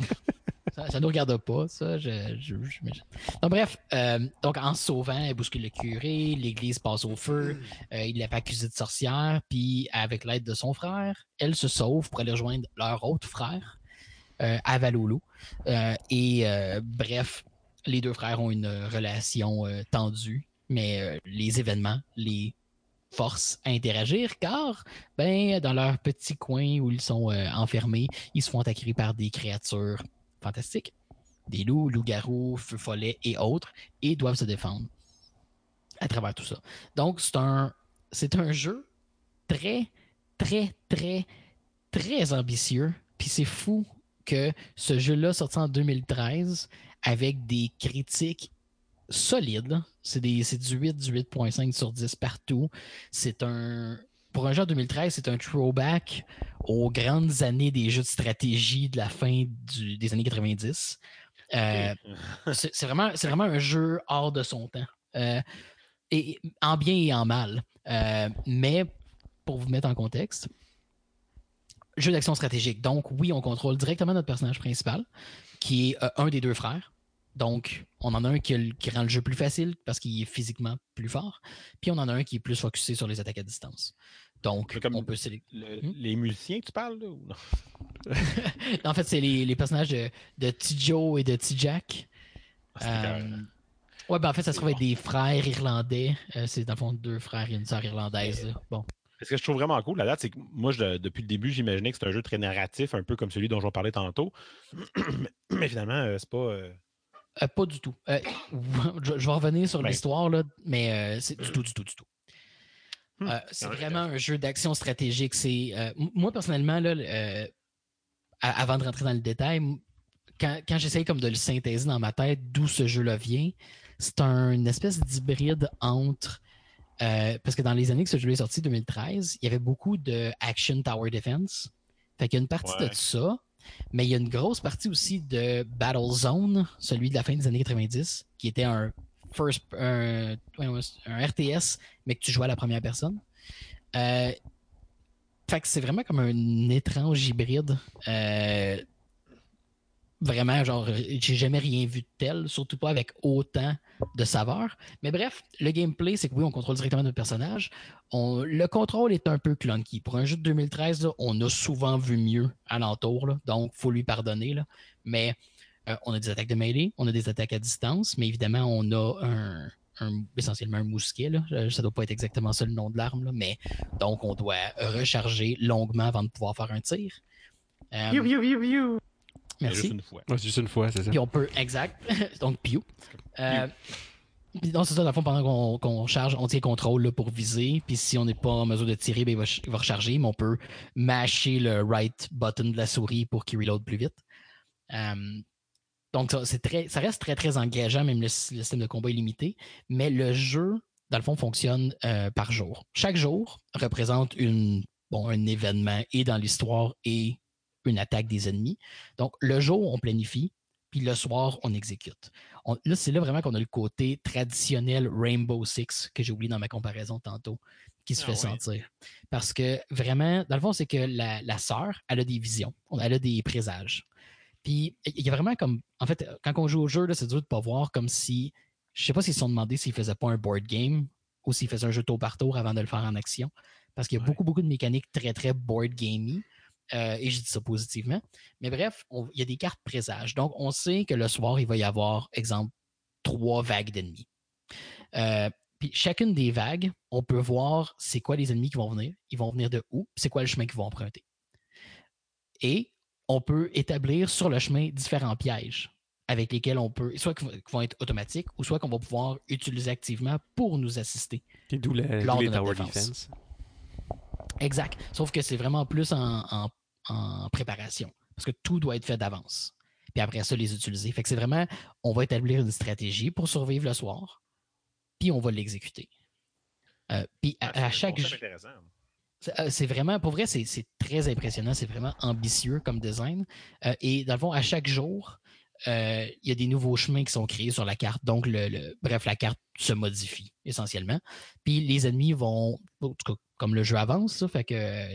ça, ça nous regarde pas, ça, je, je- j'imagine. Donc, bref, euh, donc en se sauvant, elle bouscule le curé, l'église passe au feu, euh, il l'a pas accusé de sorcière, puis avec l'aide de son frère, elle se sauve pour aller rejoindre leur autre frère euh, à. Euh, et bref, les deux frères ont une relation tendue, mais les événements les forcent à interagir car, ben, dans leur petit coin où ils sont enfermés, ils se font attaquer par des créatures fantastiques, des loups, loups-garous, feux follets et autres, et doivent se défendre à travers tout ça. Donc, c'est un, c'est un jeu très, très, très, très ambitieux. Puis c'est fou que ce jeu-là, sorti en 2013, avec des critiques solides, c'est c'est du 8, du 8.5 sur 10 partout. C'est un. Pour un jeu en 2013, c'est un throwback aux grandes années des jeux de stratégie de la fin du- des années 90. Euh, c'est c'est vraiment, un jeu hors de son temps. Euh, et, en bien et en mal. Euh, mais pour vous mettre en contexte, jeu d'action stratégique. Donc, oui, on contrôle directement notre personnage principal, qui est un des deux frères. Donc, on en a un qui, qui rend le jeu plus facile parce qu'il est physiquement plus fort. Puis on en a un qui est plus focusé sur les attaques à distance. Donc, on peut sélectionner. Le- Les musiciens tu parles, là? Ou non? en fait, c'est les, les personnages de, de T-Joe et de T-Jack. c'est Euh, ouais, ben en fait, ça se trouve être des frères irlandais. Euh, c'est dans le fond deux frères et une sœur irlandaise. là. Bon. Ce que je trouve vraiment cool, la date, c'est que moi, je- depuis le début, j'imaginais que c'était un jeu très narratif, un peu comme celui dont j'en parlais tantôt. mais, finalement, euh, c'est pas. euh, pas du tout. Euh, je, vais revenir sur Ben. l'histoire, là, mais euh, c'est du tout, du tout, du tout. Hmm. Euh, c'est Ouais, vraiment un jeu d'action stratégique. C'est euh, moi personnellement là, euh, avant de rentrer dans le détail, quand, quand j'essaye comme de le synthéser dans ma tête d'où ce jeu-là vient, c'est un- une espèce d'hybride entre parce que dans les années que ce jeu est sorti, 2013, il y avait beaucoup de action tower defense. Fait qu'il y a une partie Ouais. de ça, mais il y a une grosse partie aussi de Battle Zone, celui de la fin des années 90, qui était un first un, ouais, un RTS, mais que tu jouais à la première personne. Euh, fait que c'est vraiment comme un étrange hybride. Euh, vraiment, genre, j'ai jamais rien vu de tel, surtout pas avec autant de saveur. Mais bref, le gameplay, c'est que oui, on contrôle directement notre personnage. On- le contrôle est un peu clunky. Pour un jeu de 2013, là, on a souvent vu mieux alentour, là, donc faut lui pardonner. Mais euh, on a des attaques de mêlée, on a des attaques à distance, mais évidemment, on a un, un- essentiellement un mousquet. Là. Euh, Ça doit pas être exactement ça le nom de l'arme, là, mais donc on doit recharger longuement avant de pouvoir faire un tir. Euh, Merci. Juste une fois. Ouais, juste une fois, c'est ça. Puis on peut, exact. Donc, Pew. Euh, puis donc, c'est ça, dans le fond, pendant qu'on qu'on charge, on tient contrôle là, pour viser. Puis si on n'est pas en mesure de tirer, ben, il, va, ch- il va recharger, mais on peut mâcher le right button de la souris pour qu'il reload plus vite. Euh, donc, ça, très, ça reste très, très engageant, même le, le système de combat est limité. Mais le jeu, dans le fond, fonctionne euh, par jour. Chaque jour représente une, bon, un événement et dans l'histoire et une attaque des ennemis. Donc, le jour, on planifie, puis le soir, on exécute. On- là, c'est là vraiment qu'on a le côté traditionnel Rainbow Six que j'ai oublié dans ma comparaison tantôt, qui se Ah fait ouais. sentir. Parce que vraiment, dans le fond, c'est que la, la sœur, elle a des visions, elle a des présages. Puis il y a vraiment comme. En fait, quand on joue au jeu, c'est dur de pas voir comme si. Je sais pas s'ils se sont demandé s'ils faisaient pas un board game ou s'ils faisaient un jeu tour par tour avant de le faire en action. Parce qu'il y a beaucoup, beaucoup de mécaniques très, très board gamey. Euh, et je dis ça positivement. Mais bref, on- il y a des cartes présages. Donc, on sait que le soir, il va y avoir, exemple, trois vagues d'ennemis. Euh, puis chacune des vagues, on peut voir c'est quoi les ennemis qui vont venir, ils vont venir de où, c'est quoi le chemin qu'ils vont emprunter. Et on peut établir sur le chemin différents pièges avec lesquels on peut, soit qui vont- être automatiques, ou soit qu'on va pouvoir utiliser activement pour nous assister. Et d'où la- lors d'où de les notre tower défense. defense. Exact. Sauf que c'est vraiment plus en, en- en préparation. Parce que tout doit être fait d'avance. Puis après ça, les utiliser. Fait que c'est vraiment, on va établir une stratégie pour survivre le soir, puis on va l'exécuter. Euh, puis à, Ah, c'est à chaque jeu- intéressant. C'est euh, c'est vraiment, pour vrai, c'est très impressionnant. C'est vraiment ambitieux comme design. Euh, et dans le fond, à chaque jour, euh, il y a des nouveaux chemins qui sont créés sur la carte. Donc, le, bref, la carte se modifie essentiellement. Puis les ennemis vont, en tout cas, comme le jeu avance, ça, fait que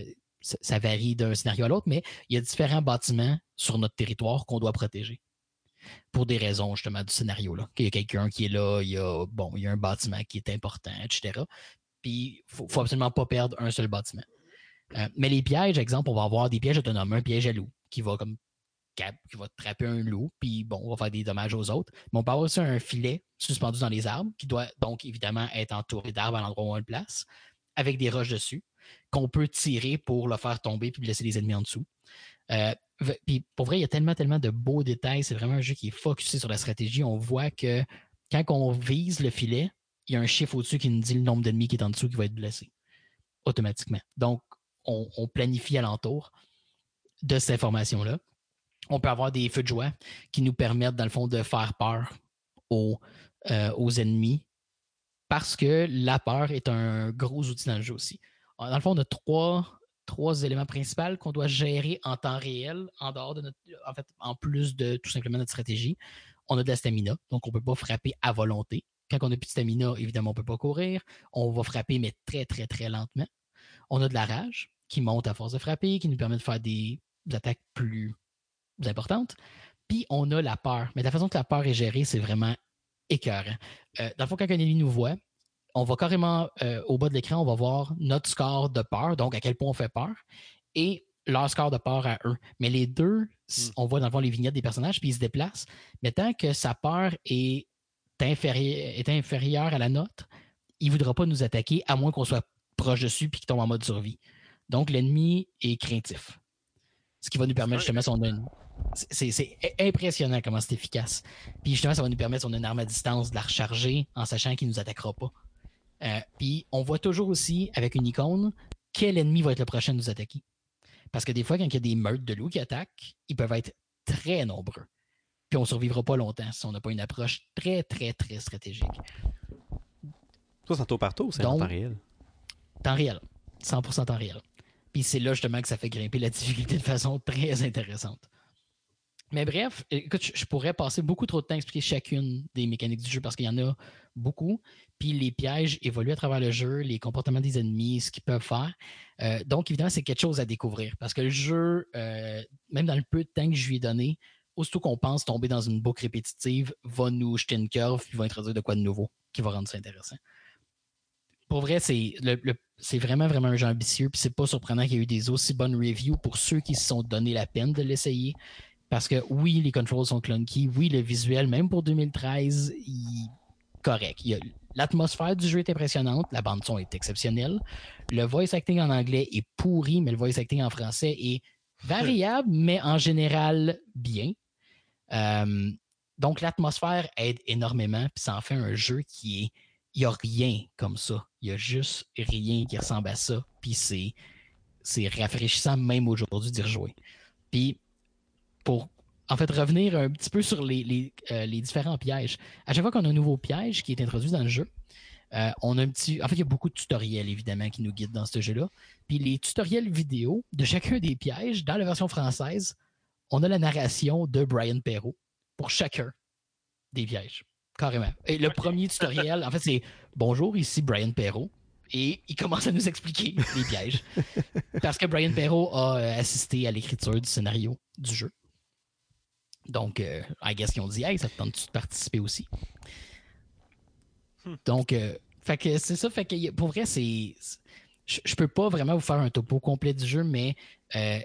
ça, ça varie d'un scénario à l'autre, mais il y a différents bâtiments sur notre territoire qu'on doit protéger. Pour des raisons justement du scénario. Là. Il y a quelqu'un qui est là, il y a, bon, il y a un bâtiment qui est important, etc. Puis il faut, faut absolument pas perdre un seul bâtiment. Euh, mais les pièges, exemple, on va avoir des pièges autonomes, un piège à loup qui va comme qui va un loup, puis bon, on va faire des dommages aux autres. Mais on peut avoir aussi un filet suspendu dans les arbres, qui doit donc évidemment être entouré d'arbres à l'endroit où on le place, avec des roches dessus, qu'on peut tirer pour le faire tomber puis blesser les ennemis en dessous. Euh, puis pour vrai, il y a tellement, tellement de beaux détails. C'est vraiment un jeu qui est focusé sur la stratégie. On voit que quand on vise le filet, il y a un chiffre au-dessus qui nous dit le nombre d'ennemis qui est en dessous qui va être blessé automatiquement. Donc, on, on planifie alentour de cette information-là. On peut avoir des feux de joie qui nous permettent, dans le fond, de faire peur aux, euh, aux ennemis parce que la peur est un gros outil dans le jeu aussi. Dans le fond, on a trois, trois éléments principaux qu'on doit gérer en temps réel, en dehors de notre. En fait, en plus de tout simplement notre stratégie. On a de la stamina, donc on ne peut pas frapper à volonté. Quand on n'a plus de stamina, évidemment, on ne peut pas courir. On va frapper, mais très, très, très lentement. On a de la rage qui monte à force de frapper, qui nous permet de faire des attaques plus importantes. Puis on a la peur. Mais la façon que la peur est gérée, c'est vraiment écœurant. Euh, dans le fond, quand un ennemi nous voit, on va carrément euh, au bas de l'écran, on va voir notre score de peur, donc à quel point on fait peur, et leur score de peur à eux. Mais les deux, s- on voit dans le fond les vignettes des personnages, puis ils se déplacent. Mais tant que sa peur est, est inférieure à la nôtre, il ne voudra pas nous attaquer, à moins qu'on soit proche dessus puis qu'il tombe en mode survie. Donc l'ennemi est craintif. Ce qui va nous permettre justement, si on a une- c'est- impressionnant comment c'est efficace. Puis justement, ça va nous permettre, si on a une arme à distance, de la recharger en sachant qu'il ne nous attaquera pas. Euh, puis on voit toujours aussi, avec une icône, quel ennemi va être le prochain à nous attaquer. Parce que des fois, quand il y a des meutes de loups qui attaquent, ils peuvent être très nombreux. Puis on ne survivra pas longtemps si on n'a pas une approche très, très, très stratégique. Toi, c'est tour par ou c'est en temps réel? Temps réel. 100% temps réel. Puis c'est là justement que ça fait grimper la difficulté de façon très intéressante. Mais bref, écoute, je- je pourrais passer beaucoup trop de temps à expliquer chacune des mécaniques du jeu parce qu'il y en a beaucoup. Puis les pièges évoluent à travers le jeu, les comportements des ennemis, ce qu'ils peuvent faire. Euh, donc évidemment, c'est quelque chose à découvrir parce que le jeu, euh, même dans le peu de temps que je lui ai donné, aussitôt qu'on pense tomber dans une boucle répétitive, va nous jeter une curve puis va introduire de quoi de nouveau qui va rendre ça intéressant pour vrai, c'est le- vraiment, vraiment un jeu ambitieux. Puis c'est pas surprenant qu'il y ait eu des aussi bonnes reviews pour ceux qui se sont donné la peine de l'essayer. Parce que oui, les controls sont clunky. Oui, le visuel, même pour 2013, il correct. L'atmosphère du jeu est impressionnante. La bande-son est exceptionnelle. Le voice acting en anglais est pourri, mais le voice acting en français est variable, mais en général bien. Donc, l'atmosphère aide énormément, puis ça en fait un jeu qui est. Il n'y a rien comme ça. Il n'y a juste rien qui ressemble à ça. Puis c'est, c'est rafraîchissant même aujourd'hui d'y rejouer. Puis, pour en fait revenir un petit peu sur les, les, euh, les différents pièges, à chaque fois qu'on a un nouveau piège qui est introduit dans le jeu, euh, on a un petit. En fait, il y a beaucoup de tutoriels, évidemment, qui nous guident dans ce jeu-là. Puis les tutoriels vidéo de chacun des pièges, dans la version française, on a la narration de Brian Perrault pour chacun des pièges. Carrément. Et le premier tutoriel, en fait, c'est Bonjour, ici Brian Perrault. Et il commence à nous expliquer les pièges. Parce que Brian Perrault a euh, assisté à l'écriture du scénario du jeu. Donc, euh, I guess qu'ils ont dit Hey, ça te tente de participer aussi? Donc, euh, fait que c'est ça. Fait que pour vrai, c'est. je peux pas vraiment vous faire un topo complet du jeu, mais euh,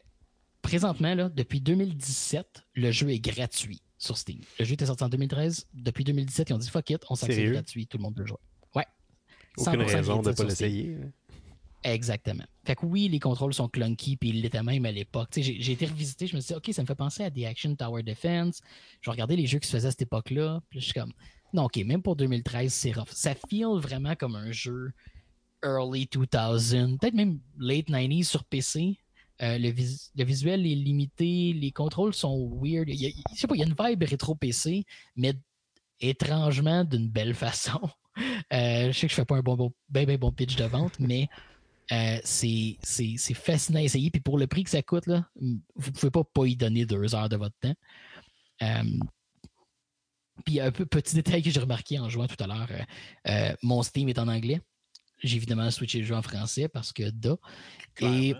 présentement, là, depuis 2017, le jeu est gratuit sur Steam. Le jeu était sorti en 2013. Depuis 2017, ils ont dit fuck it, on s'en c'est gratuit, tout le monde peut jouer. Ouais. Aucune 100% raison de gratuit pas l'essayer. Exactement. Fait que oui, les contrôles sont clunky, puis ils l'étaient même à l'époque. J'ai j'ai été revisité, je me suis dit, OK, ça me fait penser à des Action Tower Defense. Je regardais les jeux qui se faisaient à cette époque-là, puis je suis comme, non, OK, même pour 2013, c'est rough. Ça feel vraiment comme un jeu early 2000, peut-être même late 90s sur PC. Euh, le, vis- le visuel est limité, les contrôles sont weird. Il y a, je sais pas, il y a une vibe rétro PC, mais étrangement d'une belle façon. Euh, je sais que je fais pas un bon, bon, ben, ben bon pitch de vente, mais euh, c'est fascinant à essayer. Puis pour le prix que ça coûte, là, vous pouvez pas pas y donner deux heures de votre temps. Puis un peu petit détail que j'ai remarqué en jouant tout à l'heure, mon Steam est en anglais. J'ai évidemment switché le jeu en français parce que da. Et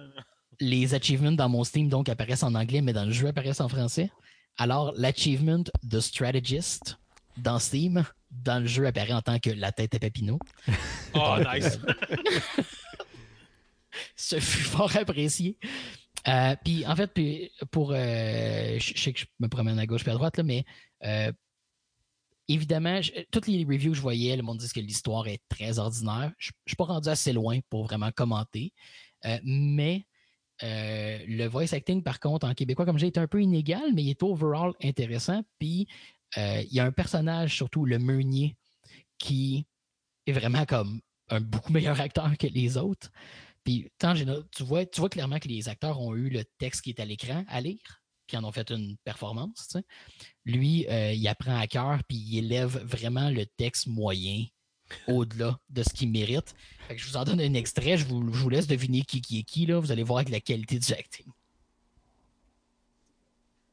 les achievements dans mon Steam donc apparaissent en anglais, mais dans le jeu apparaissent en français. Alors l'achievement de Strategist dans Steam, dans le jeu apparaît en tant que la tête à Papineau. Oh, Donc, nice. euh, ce fut fort apprécié. Euh, puis en fait, puis pour euh, je sais que je me promène à gauche et à droite, là, mais euh, évidemment, je- toutes les reviews que je voyais, le monde dit que l'histoire est très ordinaire. Je ne suis pas rendu assez loin pour vraiment commenter. Euh, mais euh, le voice acting, par contre, en québécois, comme j'ai, est un peu inégal, mais il est overall intéressant. Puis euh, il y a un personnage, surtout le meunier, qui est vraiment comme un beaucoup meilleur acteur que les autres. Puis tant tu vois, tu vois clairement que les acteurs ont eu le texte qui est à l'écran à lire, puis en ont fait une performance. Lui, euh, il apprend à cœur, puis il élève vraiment le texte moyen au-delà de ce qu'il mérite. Fait que je vous en donne un extrait, je vous, je vous laisse deviner qui, qui est qui. Là. Vous allez voir avec la qualité du acting.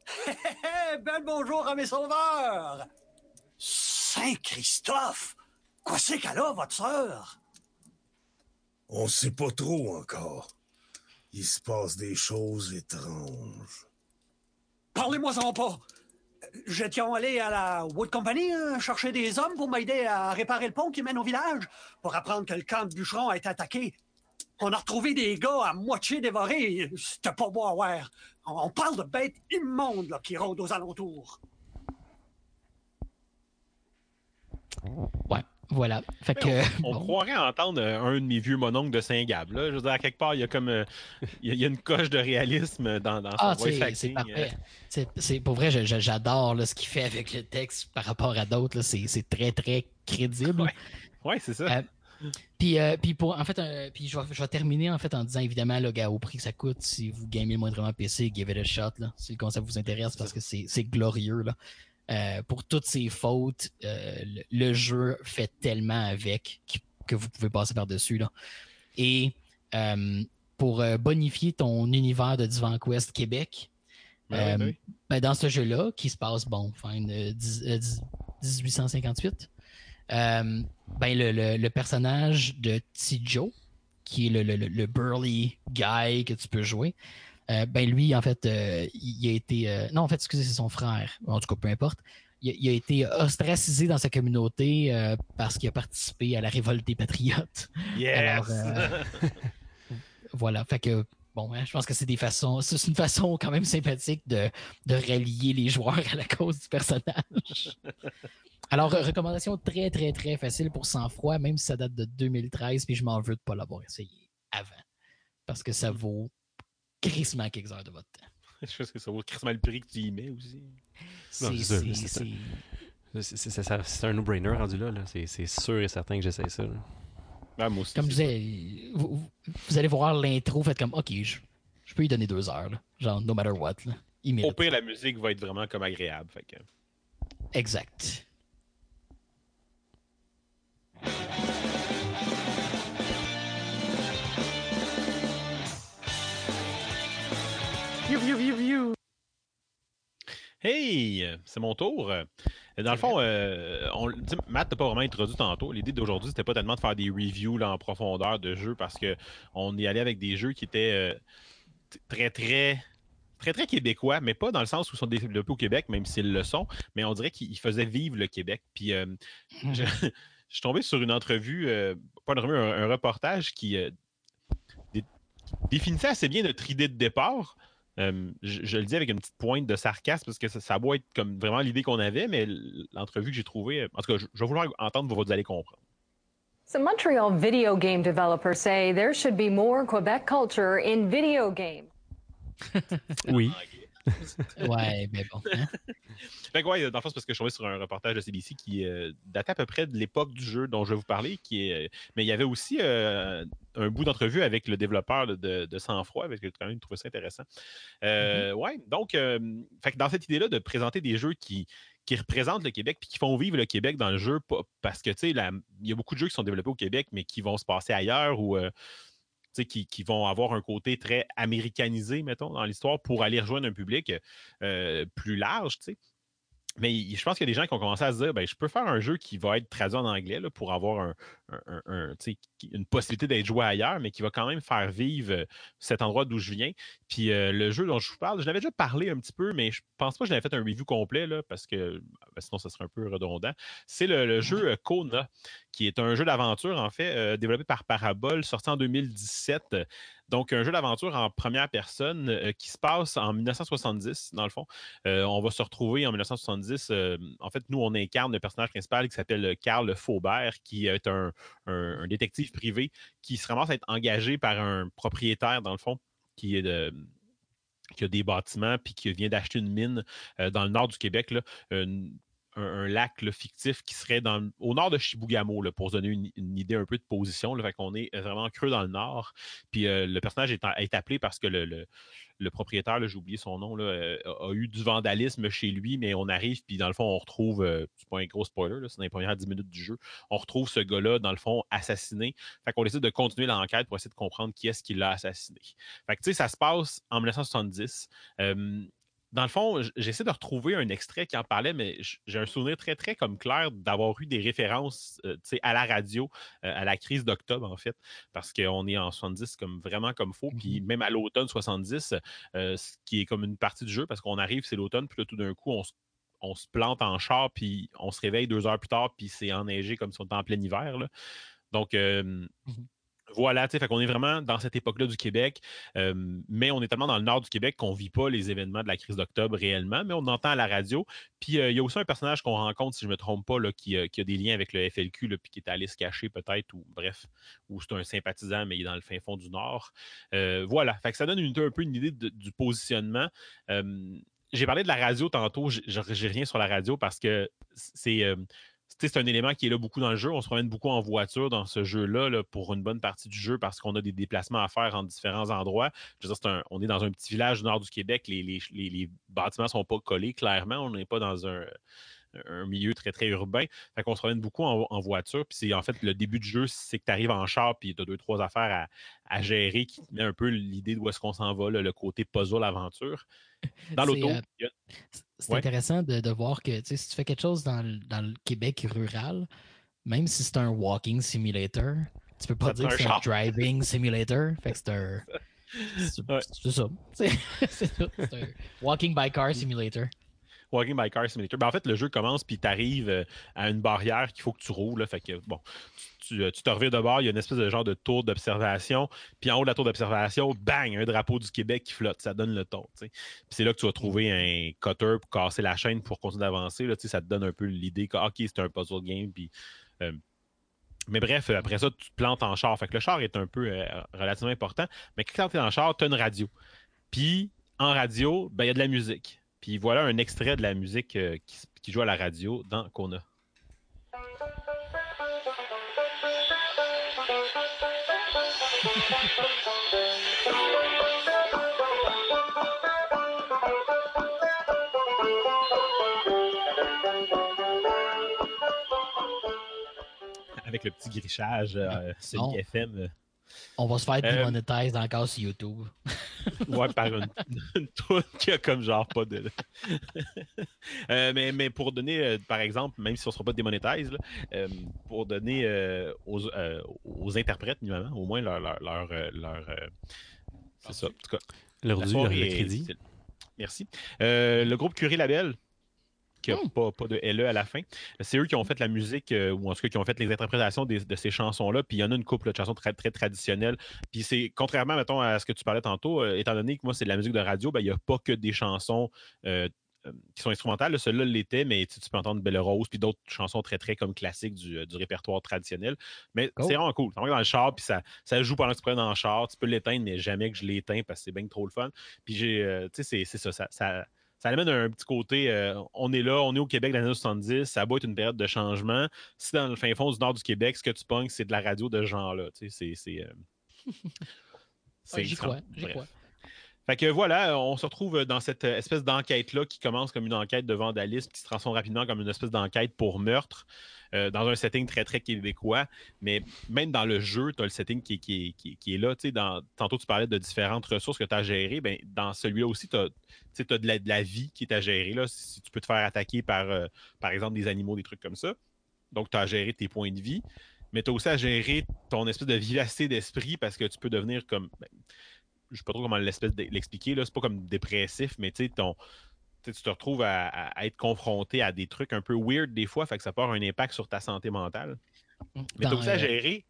Hé, bel bonjour à mes sauveurs! Saint-Christophe! Quoi c'est qu'elle a, votre sœur? On sait pas trop encore. Il se passe des choses étranges. Parlez-moi-en pas! J'étais allé à la Wood Company hein, chercher des hommes pour m'aider à réparer le pont qui mène au village, pour apprendre que le camp de bûcherons a été attaqué. On a retrouvé des gars à moitié dévorés. C'était pas beau à voir. On parle de bêtes immondes qui rôdent aux alentours. Ouais, voilà. Fait que, Mais on, on bon. croirait entendre euh, un de mes vieux mononcles de Saint-Gab. Je veux dire, à quelque part, il y a comme euh, il y a- une coche de réalisme dans, dans Ah, c'est euh. parfait. C'est- pour vrai, j'adore ce qu'il fait avec le texte par rapport à d'autres. C'est très, très crédible. Ouais, c'est ça. Euh, puis, euh, puis pour, en fait, euh, puis je vais, je vais terminer en fait en disant évidemment, le gars, au prix que ça coûte, si vous gamez moindrement PC, give it a shot, là, si le concept vous intéresse, parce que c'est c'est glorieux. Là. Euh, pour toutes ces fautes, euh, le, le jeu fait tellement avec que vous pouvez passer par-dessus. là. Et euh, pour bonifier ton univers de Divan Quest Québec, Ben ben ben, dans ce jeu-là, qui se passe, bon, fin de dix- euh, dix- 1858, euh, ben, le, le- le personnage de Tijo, qui est le- le- le burly guy que tu peux jouer, euh, ben lui, en fait, euh, il a été. euh, non, en fait, excusez, c'est son frère. En tout cas, peu importe. Il, a- il a été ostracisé dans sa communauté parce qu'il a participé à la révolte des patriotes. Yes! Alors, voilà. Fait que, bon, hein, je pense que c'est des façons. C'est une façon quand même sympathique de, de rallier les joueurs à la cause du personnage. Alors, recommandation très, très, très facile pour sang-froid, même si ça date de 2013, puis je m'en veux de ne pas l'avoir essayé avant. Parce que ça vaut crissement quelques heures de votre temps. Je pense que ça vaut crissement le prix que tu y mets aussi. C'est- un no-brainer rendu là. là. C'est sûr et certain que j'essaie ça. Ben, moi aussi. Comme je disais, vous, allez voir l'intro, faites comme, OK, je, je peux y donner deux heures. là. Genre, no matter what. Là. Il Au pire, la musique va être vraiment comme agréable. Fait que... Exact. Hey, c'est mon tour. Euh, Dans le fond, euh, on, Matt n'a pas vraiment introduit tantôt. L'idée d'aujourd'hui, c'était pas tellement de faire des reviews là, en profondeur de jeux parce que on est allé avec des jeux qui étaient euh, très, très, très, très québécois, mais pas dans le sens où ils sont développés au Québec, même s'ils le sont, mais on dirait qu'ils faisaient vivre le Québec. Puis euh, je, je suis tombé sur une entrevue, euh, pas une entrevue, un, un reportage qui euh, dé- définissait assez bien notre idée de départ. Euh, je, je le dis avec une petite pointe de sarcasme parce que ça, ça doit être comme vraiment l'idée qu'on avait, mais l'entrevue que j'ai trouvée, euh, en tout cas, je, je vais vouloir entendre, vous, vous allez comprendre. Some Montreal video game developers say there should be more Quebec culture in video games. Oui. ouais, mais bon. hein. Fait que ouais, dans le fond, c'est parce que je suis tombé sur un reportage de CBC qui euh, datait à peu près de l'époque du jeu dont je vais vous parler. Qui est, euh, mais il y avait aussi euh, un bout d'entrevue avec le développeur là, de, de Sang-Froid, avec j'ai quand même trouvé ça intéressant. Euh, Ouais, donc, euh, fait que dans cette idée-là de présenter des jeux qui, qui représentent le Québec puis qui font vivre le Québec dans le jeu, parce que, tu sais, il y a beaucoup de jeux qui sont développés au Québec, mais qui vont se passer ailleurs ou. euh, qui, vont avoir un côté très américanisé, mettons, dans l'histoire pour aller rejoindre un public euh, plus large. Mais je pense qu'il y a des gens qui ont commencé à se dire ben, je peux faire un jeu qui va être traduit en anglais là, pour avoir un, un- un- une possibilité d'être joué ailleurs, mais qui va quand même faire vivre euh, cet endroit d'où je viin. Puis euh, le jeu dont je vous parle, je l'avais déjà parlé un petit peu, mais je pense pas que j'avais fait un review complet là, parce que ben, sinon ça serait un peu redondant. C'est le, le jeu euh, Kona, qui est un jeu d'aventure en fait euh, développé par Parabole, sorti en 2017. Donc, un jeu d'aventure en première personne euh, qui se passe en 1970, dans le fond. Euh, on va se retrouver en 1970. euh, en fait, nous, on incarne le personnage principal qui s'appelle Karl Faubert, qui est un, un- détective privé qui se ramasse à être engagé par un propriétaire, dans le fond, qui est de qui a des bâtiments puis qui vient d'acheter une mine euh, dans le nord du Québec, un, lac fictif qui serait au nord de Chibougamau, là, pour donner une, idée un peu de position. Là, fait qu'on est vraiment creux dans le nord. Puis euh, le personnage est, appelé parce que le, propriétaire, j'ai oublié son nom, euh, a, eu du vandalisme chez lui, mais on arrive, puis dans le fond, on retrouve, euh, c'est pas un gros spoiler, c'est dans les premières 10 minutes du jeu, on retrouve ce gars-là, dans le fond, assassiné. Fait qu'on décide de continuer l'enquête pour essayer de comprendre qui est-ce qui l'a assassiné. Fait que, tu sais, ça se passe en 1970. Euh, dans le fond, j'essaie de retrouver un extrait qui en parlait, mais j'ai un souvenir très, très comme clair d'avoir eu des références euh, à la radio, euh, à la crise d'octobre, en fait, parce qu'on est en 70 comme vraiment comme faux. Puis même à l'automne 70, euh, ce qui est comme une partie du jeu, parce qu'on arrive, c'est l'automne, puis là, tout d'un coup, on se on se plante en char, puis on se réveille deux heures plus tard, puis c'est enneigé comme si on était en plein hiver. là. Donc, euh, voilà, tu sais, fait qu'on est vraiment dans cette époque-là du Québec, mais on est tellement dans le nord du Québec qu'on ne vit pas les événements de la crise d'octobre réellement, mais on entend à la radio. Puis il y a aussi un personnage qu'on rencontre, si je ne me trompe pas, euh, qui a des liens avec le FLQ, puis qui est allé se cacher peut-être, ou bref, ou c'est un sympathisant, mais il est dans le fin fond du nord. Voilà, fait que ça donne une- un peu une idée du positionnement. J'ai parlé de la radio tantôt, j'ai rien sur la radio parce que c'est. C'est un élément qui est là beaucoup dans le jeu. On se promène beaucoup en voiture dans ce jeu-là là, pour une bonne partie du jeu parce qu'on a des déplacements à faire en différents endroits. Je veux dire, c'est un- on est dans un petit village du nord du Québec. Les, les- les- les bâtiments ne sont pas collés, clairement. On n'est pas dans un, un milieu très, très urbain. Fait qu'on se promène beaucoup en, en voiture. Puis c'est en fait le début du jeu, c'est que tu arrives en char puis tu as deux, trois affaires à, à gérer qui te met un peu l'idée d'où est-ce qu'on s'en va, là, le côté puzzle aventure. Dans l'auto, euh, C'est Ouais. intéressant de, de voir que si tu fais quelque chose dans, le- dans le Québec rural, même si c'est un walking simulator, tu peux pas Ça dire que c'est un driving simulator. Fait que c'est un. C'est ça. C'est un walking by car simulator. Walking by Car Simulator. Ben, en fait, le jeu commence puis tu arrives à une barrière qu'il faut que tu roules. fait que, bon, euh, tu te revires de bord, il y a une espèce de genre de tour d'observation. Puis en haut de la tour d'observation, bang, un drapeau du Québec qui flotte. Ça donne le ton. Puis c'est là que tu vas trouver un cutter pour casser la chaîne pour continuer d'avancer. Ça te donne un peu l'idée que, OK, c'est un puzzle game. Puis. euh, mais bref, après ça, tu te plantes en char. Fait que le char est un peu euh, relativement important. Mais quand tu es en char, tu as une radio. Puis en radio, ben, il y a de la musique. Puis voilà un extrait de la musique euh, qui, joue à la radio dans Kona. Avec le petit grichage euh, Non. semi-FM. euh, On va se faire Euh, démonétiser encore sur YouTube. Ouais, par une, une toune qui a comme genre pas de. Euh, mais, mais pour donner, euh, par exemple, même si on ne sera pas euh, pour donner euh, aux, euh, aux interprètes, minimum, au moins leur. leur, leur, euh, leur, euh, c'est ça, en tout cas. Leur dû, leur crédit. Merci. Euh, le groupe Curé Label, qui n'a pas, pas de LE à la fin, c'est eux qui ont fait la musique, euh, ou en tout cas qui ont fait les interprétations des- de ces chansons-là. Puis il y en a une couple de chansons très, très traditionnelles. Puis c'est, contrairement, mettons, à ce que tu parlais tantôt, euh, étant donné que moi, c'est de la musique de radio, ben, il n'y a pas que des chansons. euh, qui sont instrumentales. Là, Celui-là l'était, mais tu, peux entendre Belle Rose, puis d'autres chansons très, très comme classiques du, du répertoire traditionnel. Mais Cool. c'est vraiment cool. Va dans le char, puis ça, ça joue pendant que tu prends dans le char. Tu peux l'éteindre, mais jamais que je l'éteins parce que c'est bien trop le fun. Puis j'ai, euh, tu sais, c'est- c'est ça, ça, ça, ça amène un petit côté, euh, on est là, on est au Québec dans les années 70, ça va être une période de changement. Si dans le fin fond du nord du Québec, ce que tu pognes, c'est de la radio de ce genre-là. Tu sais, c'est- c'est. euh, Ouais, J'y crois. Fait que voilà, on se retrouve dans cette euh, espèce d'enquête-là qui commence comme une enquête de vandalisme, qui se transforme rapidement comme une espèce d'enquête pour meurtre, euh, dans un setting très, très québécois. Mais même dans le jeu, tu as le setting qui, est- là. Dans- tantôt, tu parlais de différentes ressources que tu as gérées. Ben, dans celui-là aussi, tu as, de, la, de la vie qui est à gérer. Si tu peux te faire attaquer par, euh, par exemple, des animaux, des trucs comme ça. Donc, tu as à gérer tes points de vie. Mais tu as aussi à gérer ton espèce de vivacité d'esprit parce que tu peux devenir comme. ben, je sais pas trop comment l'espèce l'expliquer. C'est pas comme dépressif, mais tu ton. tu te retrouves à, être confronté à des trucs un peu weird des fois, fait que ça peut avoir un impact sur ta santé mentale. Mais tu as Dans, aussi à euh, gérer.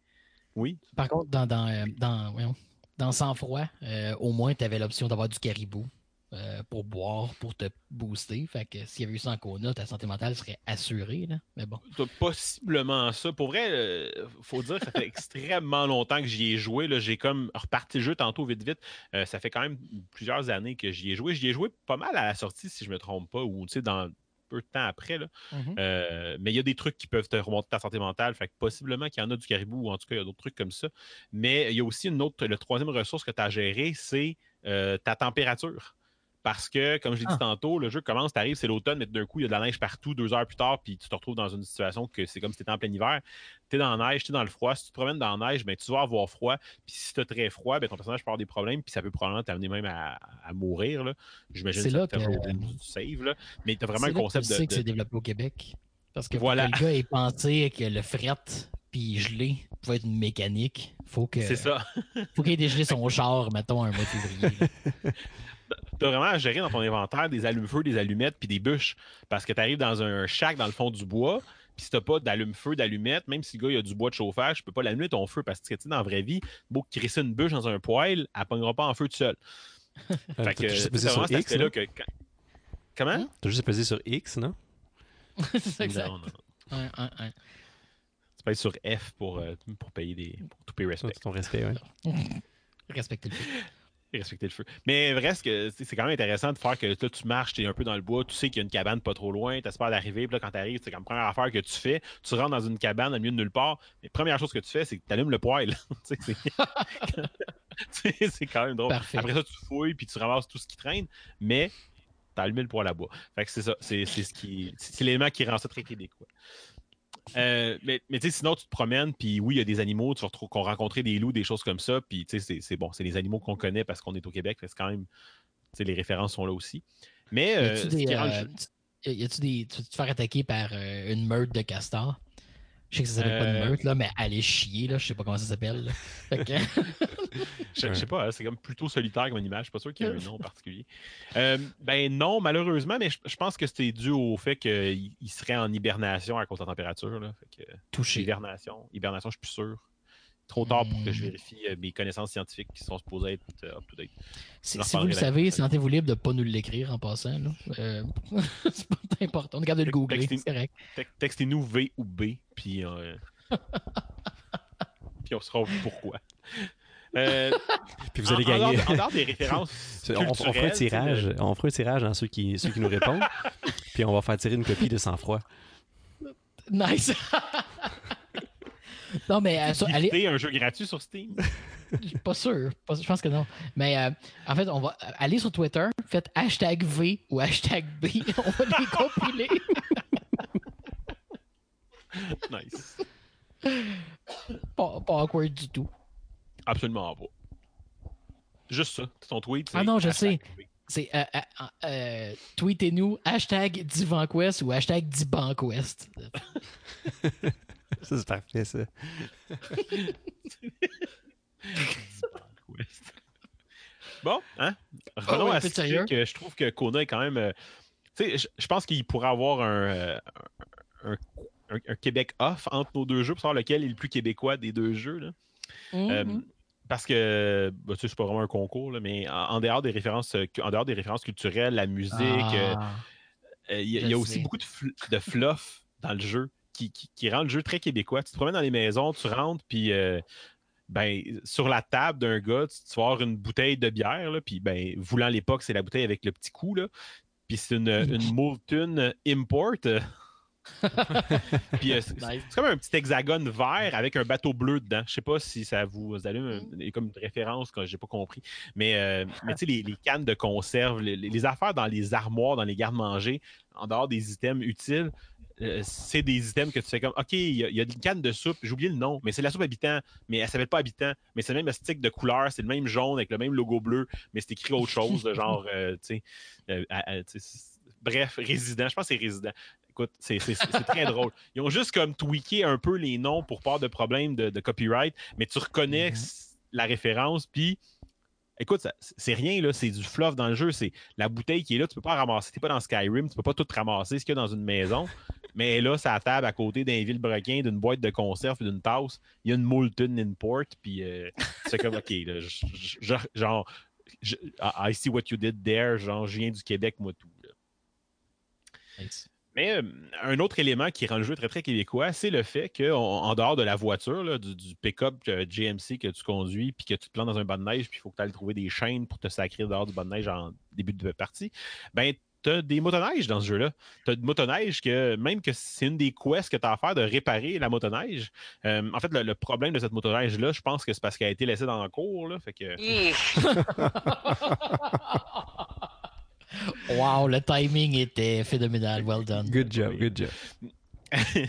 Oui. Par contre, dans, dans, euh, dans, dans sang-froid, euh, au moins, tu avais l'option d'avoir du caribou euh, pour boire, pour te booster. Fait que s'il y avait eu ça en Kona, ta santé mentale serait assurée. Là. Mais bon. Possiblement ça. Pour vrai, euh, faut dire que ça fait extrêmement longtemps que j'y ai joué. là. J'ai comme reparti le jeu tantôt vite vite. Euh, ça fait quand même plusieurs années que j'y ai joué. J'y ai joué pas mal à la sortie, si je me trompe pas, ou tu sais, dans peu de temps après. Là. Mhm. Euh, mais il y a des trucs qui peuvent te remonter ta santé mentale. Fait que possiblement qu'il y en a du caribou, ou en tout cas, il y a d'autres trucs comme ça. Mais il y a aussi une autre, le troisième ressource que tu as à gérer, c'est euh, ta température. Parce que, comme je l'ai dit tantôt, le jeu commence, tu arrives, c'est l'automne, mais d'un coup, il y a de la neige partout, deux heures plus tard, puis tu te retrouves dans une situation que c'est comme si tu étais en plein hiver. Tu es dans la neige, tu es dans le froid. Si tu te promènes dans la neige, ben, tu vas avoir froid. Puis si tu as très froid, ben, ton personnage peut avoir des problèmes, puis ça peut probablement t'amener même à, à mourir. J'imagine C'est que bout du save. Là. Mais tu as vraiment C'est un là que concept tu de. sais que de- c'est développé au Québec. Parce que Voilà. pour que le gars ait pensé que le fret puis gelé pouvait être une mécanique, faut que. C'est ça. faut qu'il ait dégelé son char, mettons, un mois de février. là. tu as vraiment à gérer dans ton inventaire des allumes-feu, des allumettes puis des bûches. Parce que tu arrives dans un shack dans le fond du bois, puis si tu pas d'allume-feu, d'allumettes, même si le gars il a du bois de chauffage, tu peux pas l'allumer ton feu parce que tu sais, dans la vraie vie, beau crisser une bûche dans un poêle, elle pognera pas en feu tout seul. fait t'as que juste c'est vraiment sur cet X, non? que. quand- Comment? T'as juste pesé sur X, non? c'est ça, exact. Non, non. Tu peux être sur F pour, euh, pour payer des. pour tout payer respect. Ton respect, ouais. Respecter le. Et respecter le feu. Mais reste que c'est quand même intéressant de faire que là, tu marches, tu es un peu dans le bois, tu sais qu'il y a une cabane pas trop loin, tu espères d'arriver, puis là, quand tu arrives, c'est comme première affaire que tu fais, tu rentres dans une cabane au milieu de nulle part, mais première chose que tu fais, c'est que tu allumes le poêle. C'est- quand même drôle. Parfait. Après ça, tu fouilles, puis tu ramasses tout ce qui traîne, mais tu as allumé le poêle à bois. Fait que c'est ça, c'est c'est ce qui. C'est l'élément qui rend ça très québécois. Euh, mais mais tu sais, sinon, tu te promènes, puis oui, il y a des animaux, tu vas retrouver- qu'on rencontrer des loups, des choses comme ça, puis tu sais, c'est- bon, c'est les animaux qu'on connaît parce qu'on est au Québec, c'est quand même, tu sais, les références sont là aussi. Mais, Y euh, a-tu ce des, euh, jeu- tu- des. Te faire attaquer par euh, une meute de castors? Je sais que ça s'appelle pas Euh, une meute, là, mais aller chier, là, je sais pas comment ça s'appelle. que- Je, je sais pas, hein, c'est comme plutôt solitaire comme image. Je suis pas sûr qu'il y ait un nom particulier. Euh, ben non, malheureusement, mais je, je pense que c'était dû au fait qu'il il serait en hibernation à cause de la température. Là. Fait que, Touché. Hibernation. Hibernation, je suis plus sûr. Trop tard pour que je Hmm. vérifie euh, mes connaissances scientifiques qui sont supposées être euh, up-to-date. Si, vous le savez, sentez-vous libre de pas nous l'écrire en passant. Euh, c'est pas important. On est capable de le googler, c'est correct. te- Textez-nous V ou B, puis, euh, puis on saura pourquoi. Euh, Puis vous allez en- en gagner. dehors- En dehors des références On, on fera un tirage, le- on fera un tirage dans ceux qui, ceux qui nous répondent, puis on va faire tirer une copie de sang-froid. Nice! Non, mais euh, allez, un jeu gratuit sur Steam. pas sûr. Pas- je pense que non. Mais euh, en fait, on va euh, aller sur Twitter, faites hashtag V ou hashtag B. On va les compiler. nice. pas, pas awkward du tout. Absolument pas. Juste ça. Ton tweet. Ah non, je sais. V. C'est euh, euh, euh, tweetez-nous hashtag DivanQuest ou hashtag DibanQuest. Ça, c'est parfait, ça. Bon, hein? Revenons ouais, un à ce que je trouve que Kona est quand même. euh, tu sais, je, je pense qu'il pourrait avoir un, euh, un, un- un Québec off entre nos deux jeux pour savoir lequel est le plus québécois des deux jeux. Là. Euh, Mhm. parce que bah, tu sais, c'est pas vraiment un concours, là, mais en, en dehors des références, euh, en dehors des références culturelles, la musique, euh, Ah. euh, il y a, y aussi beaucoup de, fl- de fluff dans le jeu qui, qui, qui rend le jeu très québécois. Tu te promènes dans les maisons, tu rentres, puis euh, ben, sur la table d'un gars, tu, tu vas avoir une bouteille de bière, là, puis ben, voulant l'époque, c'est la bouteille avec le petit coup, là. Puis c'est une, une Moulton Import. puis euh, c'est Nice. comme un petit hexagone vert avec un bateau bleu dedans. Je sais pas si ça vous allume un- Mm. comme une référence quand j'ai pas compris. Mais, euh, mais tu sais, les, les cannes de conserve, les, les affaires dans les armoires, dans les gardes-manger, en dehors des items utiles, euh, c'est des items que tu fais comme OK, il y, a- il y a une canne de soupe, j'ai oublié le nom, mais c'est la soupe habitant, mais elle s'appelle pas habitant, mais c'est le même stick de couleur, c'est le même jaune avec le même logo bleu, mais c'est écrit autre chose, de genre, euh, tu sais, euh, tu bref, résident, je pense que c'est résident. Écoute, c'est très drôle. Ils ont juste comme tweaké un peu les noms pour pas de problème de, de copyright, mais tu reconnais la référence, puis écoute, c'est rien, là, c'est du fluff dans le jeu, c'est la bouteille qui est là, tu peux pas ramasser, t'es pas dans Skyrim, tu peux pas tout ramasser ce qu'il y a dans une maison, mais là, la table à côté d'un vilebrequin, d'une boîte de conserve, d'une tasse, il y a une Moulton Import, puis euh, c'est comme, ok, là, je- je- je- genre, je- I see what you did there, genre, je viens du Québec, moi, tout. là. Mais euh, un autre élément qui rend le jeu très très québécois, c'est le fait qu'en en dehors de la voiture, là, du, du pick-up euh, GMC que tu conduis, puis que tu te plantes dans un banc de neige, puis il faut que tu ailles trouver des chaînes pour te sacrer dehors du banc de neige en début de partie, ben tu as des motoneiges dans ce jeu-là. Tu as des motoneiges que, même que c'est une des quests que tu as à faire de réparer la motoneige. euh, en fait, le, le problème de cette motoneige-là, je pense que c'est parce qu'elle a été laissée dans la cour. Là, fait que... Wow, le timing était phénoménal. Well done. Good job, good job.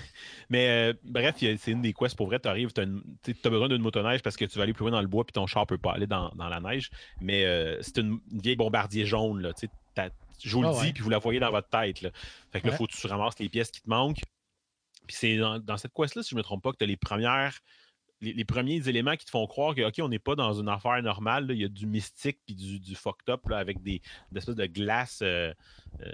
Mais euh, bref, c'est une des quests pour vrai. Tu arrives, tu as, besoin d'une motoneige parce que tu vas aller plus loin dans le bois puis ton char peut pas aller dans, dans la neige. Mais euh, c'est une, une vieille bombardier jaune. Là, tu sais, t'as- je vous le Ah dis, ouais. puis vous la voyez dans votre tête. Là. Fait que là, Ouais. faut que tu ramasses les pièces qui te manquent. Puis c'est dans, dans cette quest-là, si je ne me trompe pas, que tu as les premières. Les, les premiers éléments qui te font croire que, OK, on n'est pas dans une affaire normale. Il y a du mystique puis du, du fucked up là, avec des, des espèces de glace euh, euh,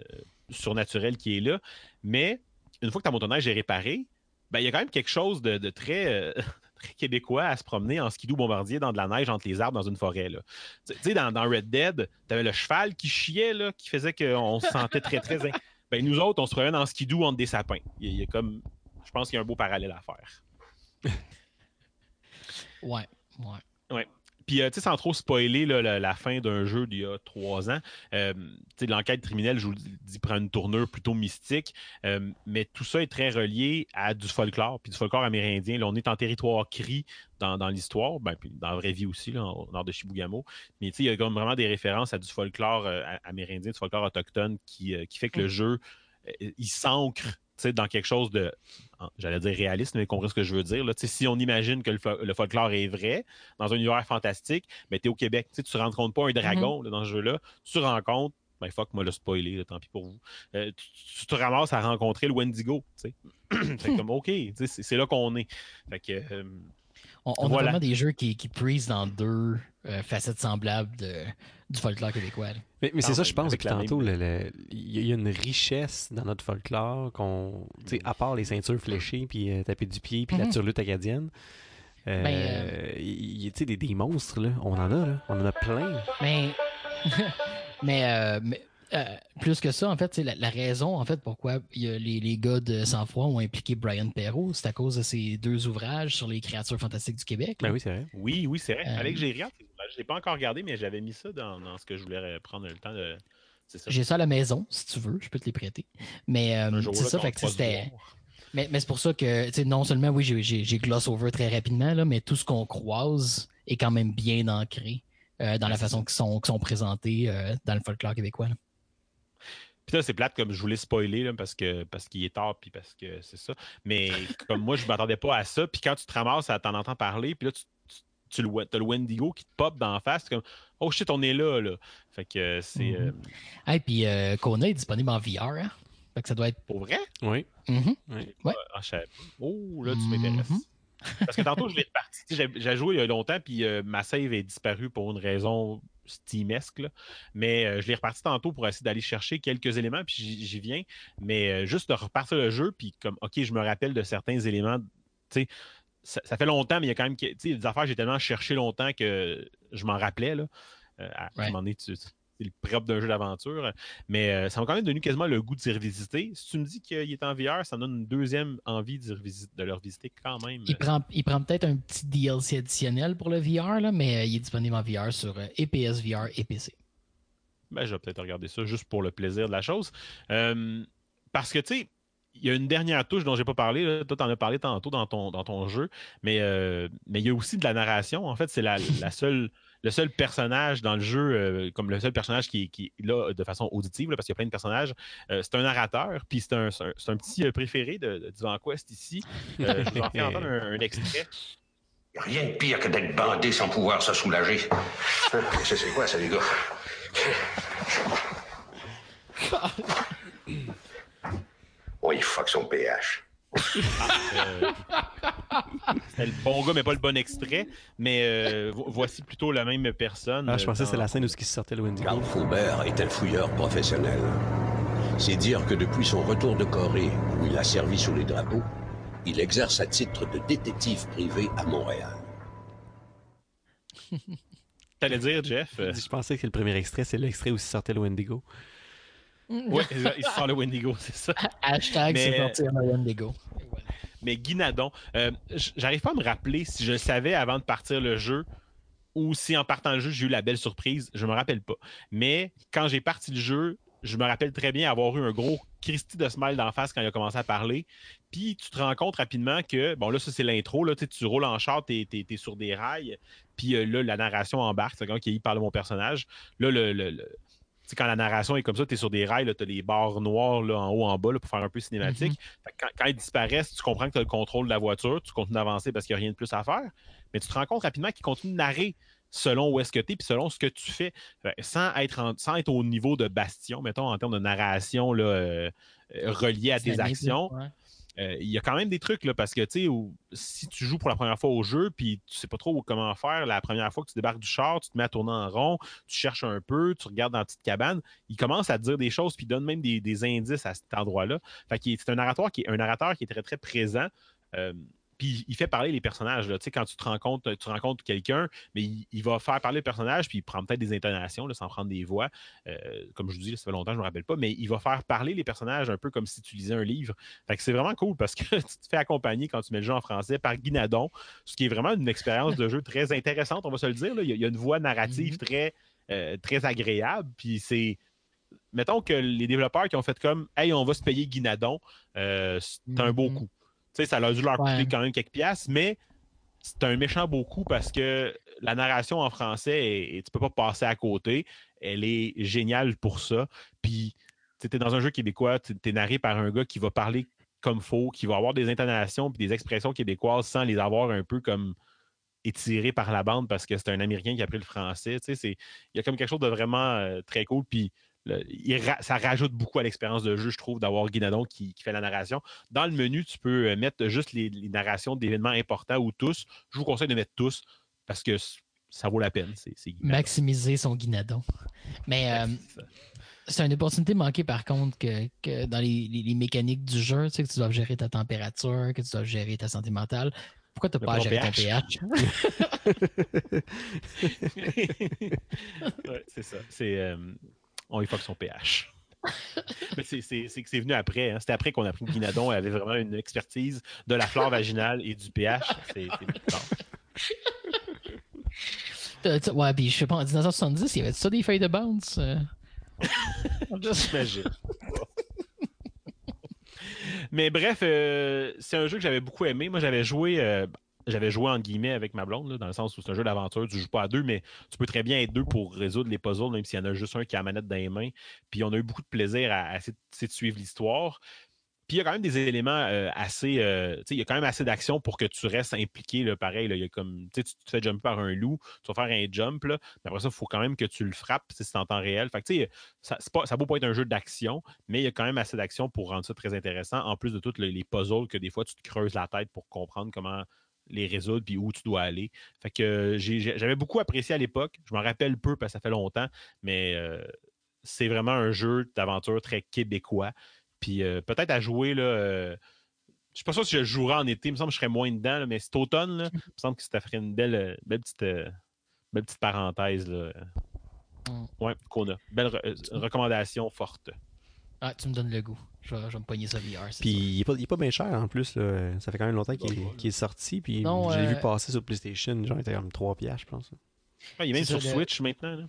surnaturelle qui est là. Mais une fois que ta motoneige est réparée, ben, il y a quand même quelque chose de, de très, euh, très québécois à se promener en skidoo bombardier dans de la neige entre les arbres dans une forêt. là. Tu sais, dans, dans Red Dead, tu avais le cheval qui chiait, là, qui faisait qu'on se sentait très, très. in- Ben, nous autres, on se promène en skidoo entre des sapins. Il y a, il y a comme. Je pense qu'il y a un beau parallèle à faire. Ouais, ouais. Ouais. Puis, euh, tu sais, sans trop spoiler là, la, la fin d'un jeu d'il y a trois ans, euh, tu sais, l'enquête criminelle, je vous le dis, prend une tournure plutôt mystique, euh, mais tout ça est très relié à du folklore, puis du folklore amérindien. Là, on est en territoire cri dans, dans l'histoire, ben, puis dans la vraie vie aussi, là, au nord de Chibougamau. Mais tu sais, il y a comme vraiment des références à du folklore amérindien, du folklore autochtone qui, qui fait que le jeu, il s'ancre dans quelque chose de, j'allais dire réaliste, mais compris ce que je veux dire. Là. Si on imagine que le, fo- le folklore est vrai, dans un univers fantastique, mais tu es au Québec. Tu ne rencontres pas un dragon là, dans ce jeu-là. Tu rencontres, ben fuck, moi le spoiler, tant pis pour vous. Euh, tu, tu te ramasses à rencontrer le Wendigo. tu sais. fait comme, OK, c'est c'est là qu'on est. Fait que, euh, On, on a Voilà. vraiment des jeux qui, qui prisent dans deux euh, facettes semblables de, du folklore québécois. là. Mais, mais c'est Non, ça, je pense, avec la tantôt, il y a- y une richesse dans notre folklore, qu'on, tu sais, à part les ceintures fléchées, puis euh, taper du pied, puis la Mhm. turlute acadienne. euh, Ben, euh, il y a tu sais, des, des monstres, là. on en a, là. on en a plein. Mais, mais, euh, mais, euh, plus que ça, en fait, c'est la, la raison en fait pourquoi y a les, les gars de Sang-Froid ont impliqué Brian Perrault, c'est à cause de ces deux ouvrages sur les créatures fantastiques du Québec. Ben oui, c'est vrai. oui, oui, c'est vrai. Euh, Alex Géria, je ne l'ai pas encore regardé, mais j'avais mis ça dans, dans ce que je voulais prendre le temps de. J'ai ça à la maison, si tu veux, je peux te les prêter. Mais euh, c'est ça, fait que c'était. Mais, mais c'est pour ça que, non seulement, oui, j'ai- gloss over très rapidement, là, mais tout ce qu'on croise est quand même bien ancré euh, dans la façon qu'ils sont, sont présentés euh, dans le folklore québécois. là. Puis là, c'est plate comme je voulais spoiler là, parce que parce qu'il est tard puis parce que c'est ça. Mais comme moi, je ne m'attendais pas à ça. Puis quand tu te ramasses, t'en entends parler, puis là, tu, tu, tu le, as le Wendigo qui te pop d'en face. C'est comme Oh shit, on est là, là. Fait que euh, c'est. euh, Et puis, euh, Kona est disponible en VR. Hein? Fait que ça doit être. pour vrai? Oui. Mhm. Ouais. Pas. Oh, là, tu m'intéresses. Mhm. Parce que tantôt, je l'ai reparti. J'ai joué il y a longtemps, puis euh, ma save est disparue pour une raison Steamesque. là. Mais euh, je l'ai reparti tantôt pour essayer d'aller chercher quelques éléments, puis j'y j'y viens. Mais euh, juste de repartir le jeu, puis comme, OK, je me rappelle de certains éléments. Tu sais, ça, ça fait longtemps, mais il y a quand même des affaires que j'ai tellement cherché longtemps que je m'en rappelais. Là. Euh, à, un Ouais. moment donné, tu- c'est le propre d'un jeu d'aventure. Mais euh, ça m'a quand même donné quasiment le goût d'y revisiter. Si tu me dis qu'il est en VR, ça me donne une deuxième envie de le revisiter quand même. Il prend, il prend peut-être un petit DLC additionnel pour le VR, là, mais euh, il est disponible en VR sur euh, et PSVR et PC. Ben, je vais peut-être regarder ça juste pour le plaisir de la chose. Parce que, tu sais, il y a une dernière touche dont j'ai pas parlé. là. Toi, tu en as parlé tantôt dans ton, dans ton jeu. Mais, euh, mais il y a aussi de la narration. En fait, c'est la, la seule, le seul personnage dans le jeu, euh, comme le seul personnage qui, qui est là de façon auditive, là, parce qu'il y a plein de personnages. euh, c'est un narrateur. Puis c'est un, c'est un, petit euh, préféré de, de Divan Quest ici. Euh, je vous en fais entendre un, un extrait. Rien de pire que d'être bandé sans pouvoir se soulager. C'est c'est quoi ça, les gars? Oh, il fuck son pH. Euh, C'était le bon gars, mais pas le bon extrait. Mais euh, vo- voici plutôt la même personne. Ah, je pensais que euh, c'était la scène où il sortait le Wendigo. Carl Faubert est un fouilleur professionnel. C'est dire que depuis son retour de Corée, où il a servi sous les drapeaux, il exerce à titre de détective privé à Montréal. T'allais dire, Jeff? euh, Je pensais que le premier extrait, c'est l'extrait où il sortait le Wendigo. Ouais, il sort le Wendigo, c'est ça. Hashtag Mais- c'est sortir le Wendigo. Mais Guinadon, euh, j'arrive pas à me rappeler si je le savais avant de partir le jeu ou si en partant le jeu, j'ai eu la belle surprise. Je me rappelle pas. Mais quand j'ai parti le jeu, je me rappelle très bien avoir eu un gros Christy de smile d'en face quand il a commencé à parler. Puis tu te rends compte rapidement que, bon, là, ça, c'est l'intro. Là, tu roules en char, tu es, sur des rails. Puis euh, là, la narration embarque. C'est quand il parle de mon personnage. Là, le. le- sais, quand la narration est comme ça, tu es sur des rails, tu as les barres noires là, en haut, en bas, là, pour faire un peu cinématique. Que quand, quand ils disparaissent, tu comprends que tu as le contrôle de la voiture, tu continues d'avancer parce qu'il n'y a rien de plus à faire. Mais tu te rends compte rapidement qu'ils continuent de narrer selon où est-ce que tu es, puis selon ce que tu fais, sans être, en- sans être au niveau de Bastion, mettons, en termes de narration là, euh, euh, reliée à tes actions. ouais. Euh, il y a quand même des trucs, là, parce que, tu sais, si tu joues pour la première fois au jeu, puis tu sais pas trop comment faire, la première fois que tu débarques du char, tu te mets à tourner en rond, tu cherches un peu, tu regardes dans la petite cabane, il commence à dire des choses, puis donne même des, indices à cet endroit-là. Fait c'est un narrateur qui est un narrateur qui est très, très présent. Euh, puis il fait parler les personnages. Là. Tu sais, Quand tu te rencontres, tu rencontres quelqu'un, mais il, il va faire parler le personnage, puis il prend peut-être des intonations là, sans prendre des voix. Euh, comme je vous dis, ça fait longtemps, je ne me rappelle pas, mais il va faire parler les personnages un peu comme si tu lisais un livre. Fait que c'est vraiment cool parce que tu te fais accompagner quand tu mets le jeu en français par Guy Nadon, ce qui est vraiment une expérience de jeu très intéressante, on va se le dire. là. Il, y a, il y a une voix narrative très, euh, très agréable, puis c'est. Mettons que les développeurs qui ont fait comme Hey, on va se payer Guinadon, euh, c'est un beau coup. Tu sais, ça a dû leur coûter Ouais. quand même quelques piastres, mais c'est un méchant beau coup parce que la narration en français, est- est- tu peux pas passer à côté. Elle est géniale pour ça. Puis, tu es dans un jeu québécois, tu es narré par un gars qui va parler comme faux, qui va avoir des intonations puis des expressions québécoises sans les avoir un peu comme étirées par la bande parce que c'est un Américain qui a pris le français. Tu sais, il y a comme quelque chose de vraiment euh, très cool. Puis, le- il ra- ça rajoute beaucoup à l'expérience de jeu, je trouve, d'avoir Guinadon qui, qui fait la narration. Dans le menu, tu peux euh, mettre juste les, les narrations d'événements importants ou tous. Je vous conseille de mettre tous parce que ça vaut la peine. Maximiser son guinadon. Mais euh, c'est une opportunité manquée par contre que, que dans les, les- les mécaniques du jeu, tu sais que tu dois gérer ta température, que tu dois gérer ta santé mentale. Pourquoi tu n'as Le pas à gérer ton pH. pH? Ouais, c'est ça. C'est, euh, on y fuck son pH. Mais c'est, que venu après. hein. C'était après qu'on a appris que Guinadon avait vraiment une expertise de la flore vaginale et du pH. C'est, t'as- ouais, puis je sais pas, en 1970, il y avait ça des feuilles de bounce? euh? J'imagine. Mais bref, euh, c'est un jeu que j'avais beaucoup aimé. Moi, j'avais joué, euh, j'avais joué entre guillemets avec ma blonde, là, dans le sens où c'est un jeu d'aventure, tu joues pas à deux, mais tu peux très bien être deux pour résoudre les puzzles, même s'il y en a juste un qui a la manette dans les mains. Puis on a eu beaucoup de plaisir à, essayer de- suivre l'histoire. Puis il y a quand même des éléments euh, assez. euh, tu sais, il y a quand même assez d'action pour que tu restes impliqué. Pareil, là, il y a comme, tu te fais jumper par un loup, tu vas faire un jump, là, mais après ça, il faut quand même que tu le frappes si c'est en temps réel. Fait que, tu sais, ça, ça vaut pas être un jeu d'action, mais il y a quand même assez d'action pour rendre ça très intéressant, en plus de tous les, les puzzles que des fois tu te creuses la tête pour comprendre comment les résoudre puis où tu dois aller. Fait que euh, j'avais beaucoup apprécié à l'époque. Je m'en rappelle peu parce que ça fait longtemps, mais euh, c'est vraiment un jeu d'aventure très québécois. Puis euh, peut-être à jouer, là. euh, je suis pas sûr si je jouerai en été. Il me semble que je serais moins dedans, là, mais cet automne, là, il me semble que ça ferait une belle, belle, petite, belle petite parenthèse. Là. Ouais, qu'on a. Belle re- recommandation forte. Ah, tu me donnes le goût. Je vais, je vais me pogner ça VR. Puis il est, pas, il est pas bien cher en plus. Là. Ça fait quand même longtemps qu'il est, sorti. Puis Non, je l'ai euh, vu passer sur PlayStation. Genre, il était comme 3 piastres, je pense. Ah, il est même sur ça, le- Switch maintenant. là.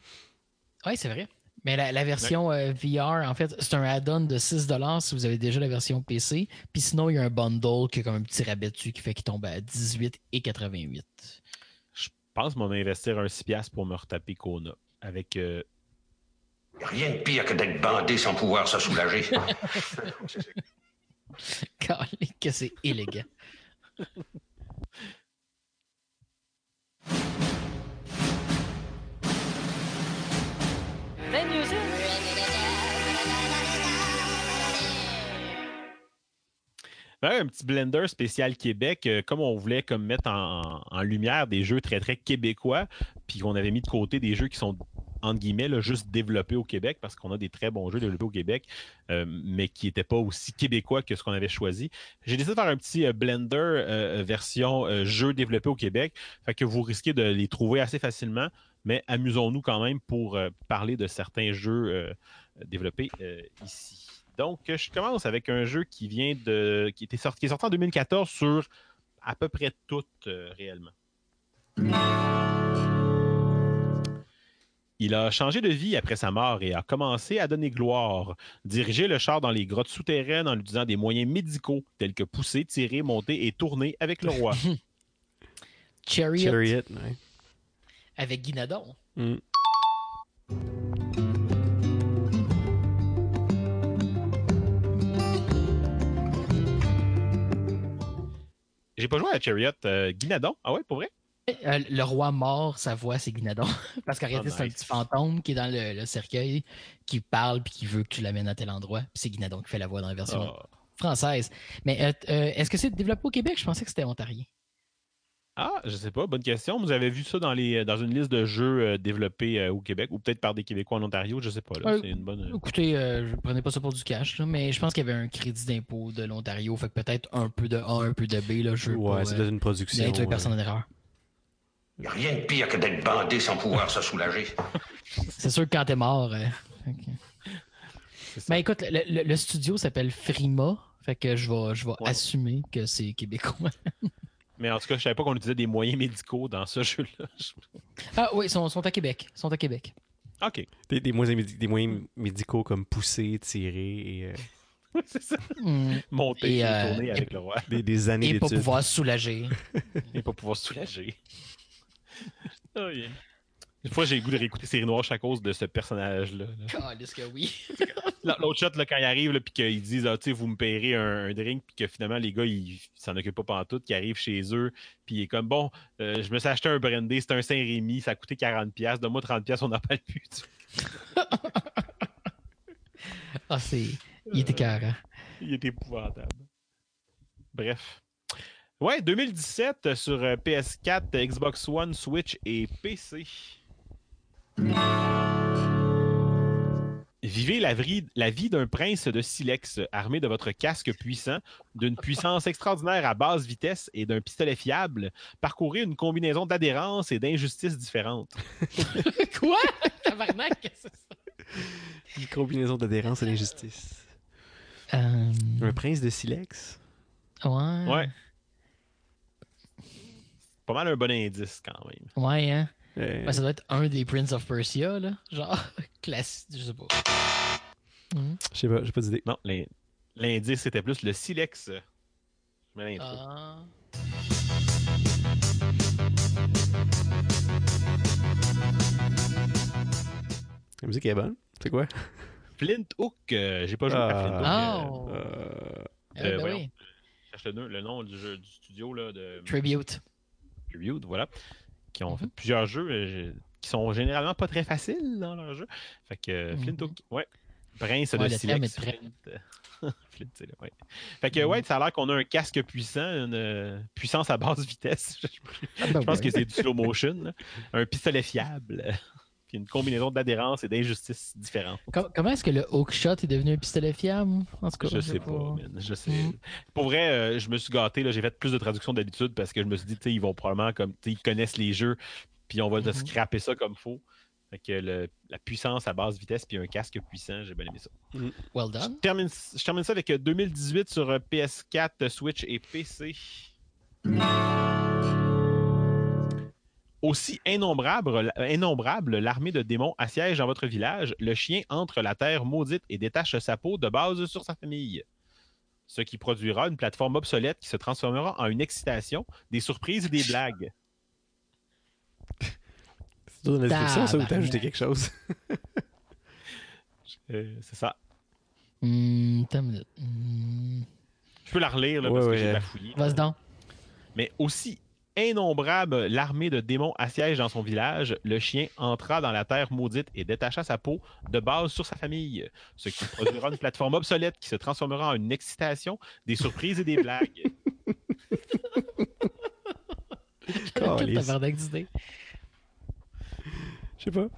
Oui, c'est vrai. Mais la, la version euh, VR, en fait, c'est un add-on de 6 si vous avez déjà la version PC. Puis sinon, il y a un bundle qui a comme un petit rabais dessus qui fait qu'il tombe à 18,88. Je pense va investir un 6$ piastres pour me retaper Kona. Avec. euh, Rien de pire que d'être bandé sans pouvoir se soulager. Calé, que c'est élégant. Ben, un petit blender spécial Québec, euh, comme on voulait comme mettre en, en lumière des jeux très très québécois, puis qu'on avait mis de côté des jeux qui sont entre guillemets juste développés au Québec, parce qu'on a des très bons jeux développés au Québec, euh, mais qui n'étaient pas aussi québécois que ce qu'on avait choisi. J'ai décidé de faire un petit euh, blender euh, version jeux développés au Québec, fait que vous risquez de les trouver assez facilement, mais amusons-nous quand même pour parler de certains jeux développés ici. Donc, je commence avec un jeu qui vient de. qui était sorti, qui est sorti en 2014 sur à peu près toutes réellement. Il a changé de vie après sa mort et a commencé à donner gloire. Diriger le char dans les grottes souterraines en utilisant des moyens médicaux tels que pousser, tirer, monter et tourner avec le roi. Chariot, Chariot, ouais. avec Guinadon. Mm. J'ai pas joué à Chariot. Euh, Guinadon? Ah ouais, pour vrai? Euh, le roi mort, sa voix, c'est Guinadon. Parce qu'en réalité, Oh, c'est un petit fantôme qui est dans le, le cercueil, qui parle puis qui veut que tu l'amènes à tel endroit. Puis c'est Guinadon qui fait la voix dans la version Ah. française. Mais euh, euh, est-ce que c'est développé au Québec? Je pensais que c'était ontarien. Ah, je sais pas, bonne question. Vous avez vu ça dans, les, dans une liste de jeux développés au Québec ou peut-être par des Québécois en Ontario, je sais pas. là. C'est une bonne. Écoutez, je prenais pas ça pour du cash, là, mais je pense qu'il y avait un crédit d'impôt de l'Ontario. Fait que peut-être un peu de A, un peu de B. Là, je Ouais, c'est peut-être une production. d'introduire ouais. personne en erreur. Rien de pire que d'être bandé sans pouvoir se soulager. C'est sûr que quand t'es mort. euh, ok. Mais écoute, le, le- le studio s'appelle Frima. Fait que je vais, je vais assumer que c'est québécois. Mais en tout cas, je savais pas qu'on utilisait des moyens médicaux dans ce jeu-là. ah oui, ils sont, sont à Québec. Ils sont à Québec. OK. Des, des moyens, médi- des moyens médicaux comme pousser, tirer et. euh, c'est ça. Mm. Monter et, Et, euh, tourner et- avec le roi. Des, des années Et pas pouvoir se soulager. et pas pouvoir se soulager. Oh, yeah. Une fois, j'ai le goût de réécouter Série Noire à cause de ce personnage-là. là. Calisse que oui. L'autre shot, là, quand il arrive, là, puis qu'ils disent, ah, tu sais, vous me payerez un, un drink, puis que finalement, les gars, ils s'en occupent pas pantoute, qui arrivent chez eux, puis il est comme, bon, euh, je me suis acheté un brandy, c'est un Saint-Rémy, ça a coûté 40$, donne-moi 30$, on n'en parle plus. Ah, c'est. Il était carré. Il est épouvantable. Bref. Ouais, 2017 sur euh, PS4, Xbox One, Switch et PC. Vivez la, vie- la vie d'un prince de silex, armé de votre casque puissant, d'une puissance extraordinaire à basse vitesse et d'un pistolet fiable. Parcourez une combinaison d'adhérence et d'injustices différentes. Quoi? Tabarnak, qu'est-ce que c'est ça? Une combinaison d'adhérence et d'injustice. Euh, Un prince de silex? ouais. Ouais. Pas mal un bon indice quand même. Ouais, hein? Euh, Ben, ça doit être un des Prince of Persia, là. Genre, classique, je sais pas. Mhm. Je sais pas, j'ai pas d'idée. Non, l'in- l'indice c'était plus le silex. Je mets l'intro. Ah. La musique est bonne. C'est quoi? Flint Hook, euh, j'ai pas joué à Flint Hook. Ah. euh, Oh. Euh, Eh euh, ben oui. Je cherche le, nom- le nom du, jeu, du studio là, de Tribute. Tribute, voilà. Qui ont Mhm. fait plusieurs jeux euh, qui sont généralement pas très faciles dans leurs jeux. Fait que euh, Flint Mhm. Hook, ouais. Prince Ouais, de Silex. Flint. Ouais. Fait que ouais, ça a l'air qu'on a un casque puissant, une euh, puissance à basse vitesse. Ah ben Je pense que c'est du slow motion. là. Un pistolet fiable. Puis une combinaison d'adhérence et d'injustices différentes. Com- comment est-ce que le hookshot est devenu un pistolet fiable? En tout cas, Je sais pas, man. Je sais. Mm. Pour vrai, euh, je me suis gâté. là. J'ai fait plus de traductions d'habitude parce que je me suis dit, tu sais, ils vont probablement comme, ils connaissent les jeux, puis on va te Mhm. scraper ça comme faux. Fait que le- la puissance à basse vitesse puis un casque puissant, j'ai bien aimé ça. Well done. Je termine, je termine ça avec euh, 2018 sur euh, PS4, Switch et PC. Aussi innombrable, innombrable, l'armée de démons assiège dans votre village. Le chien entre la terre maudite et détache sa peau de base sur sa famille. Ce qui produira une plateforme obsolète qui se transformera en une excitation, des surprises et des blagues. C'est dans la description, ça, ou t'as ajouté quelque chose? Euh, c'est ça. Hmm. Je peux la relire là, Ouais, parce que j'ai bafouillé. Vas-y donc. Mais aussi innombrable, l'armée de démons assiège dans son village. Le chien entra dans la terre maudite et détacha sa peau de base sur sa famille. Ce qui produira une plateforme obsolète qui se transformera en une excitation, des surprises et des blagues. Je sais pas.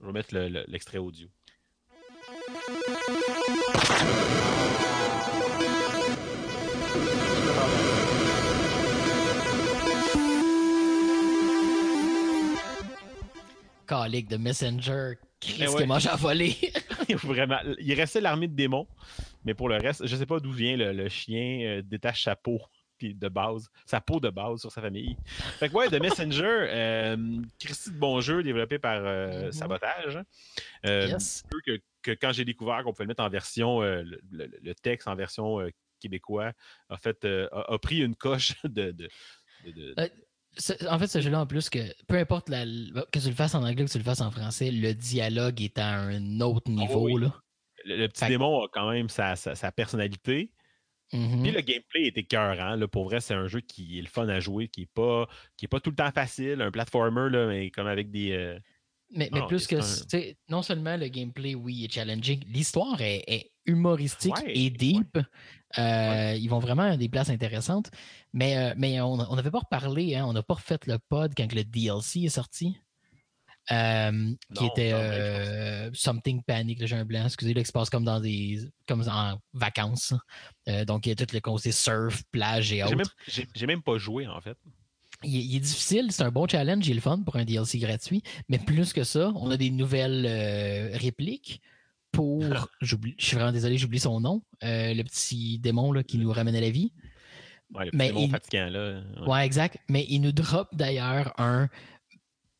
Je vais mettre le- le- l'extrait audio. Calique de Messenger. Eh qui ouais. mange à voler. Vraiment. Il restait l'armée de démons, mais pour le reste, je sais pas d'où vient le, le chien euh, détache sa peau puis de base, sa peau de base sur sa famille. Fait que ouais, The Messenger, euh, Christy de bon jeu développé par euh, Mhm. Sabotage. Euh, Yes. peu que, que quand j'ai découvert qu'on pouvait le mettre en version, le, le- le texte en version québécois, a fait a, a pris une coche de. de- de- de- C'est- En fait, ce jeu-là, en plus, que peu importe la- que tu le fasses en anglais ou que tu le fasses en français, le dialogue est à un autre niveau. Ah oui. là. le, le petit Fait démon a quand même sa, sa- sa personnalité. Mhm. Puis le gameplay est écœurant. Là, pour vrai, c'est un jeu qui est le fun à jouer, qui est pas, qui est pas tout le temps facile. Un platformer, là, mais comme avec des. euh, Mais, mais non, plus que, un- non seulement le gameplay, oui, est challenging, l'histoire est, est humoristique Ouais, et deep. Euh, Ils vont vraiment à des places intéressantes. Mais, euh, mais on n'avait pas reparlé, hein, on n'a pas refait le pod quand le DLC est sorti. Euh, qui était non, euh, Something Panic, j'ai un blanc, excusez, là, qui se passe comme dans des comme en vacances. Euh, donc, il y a tout le côté surf, plage et autres. j'ai- même pas joué, en fait. Il, est- il est difficile, c'est un bon challenge, il est le fun pour un DLC gratuit, mais plus que ça, on a des nouvelles répliques pour, j'oublie- je suis vraiment désolé, j'oublie son nom, euh, le petit démon là, qui nous ramène à la vie. Ouais, le Mais démon il- fatigant, là. Ouais. Ouais, exact, mais il nous drop d'ailleurs un,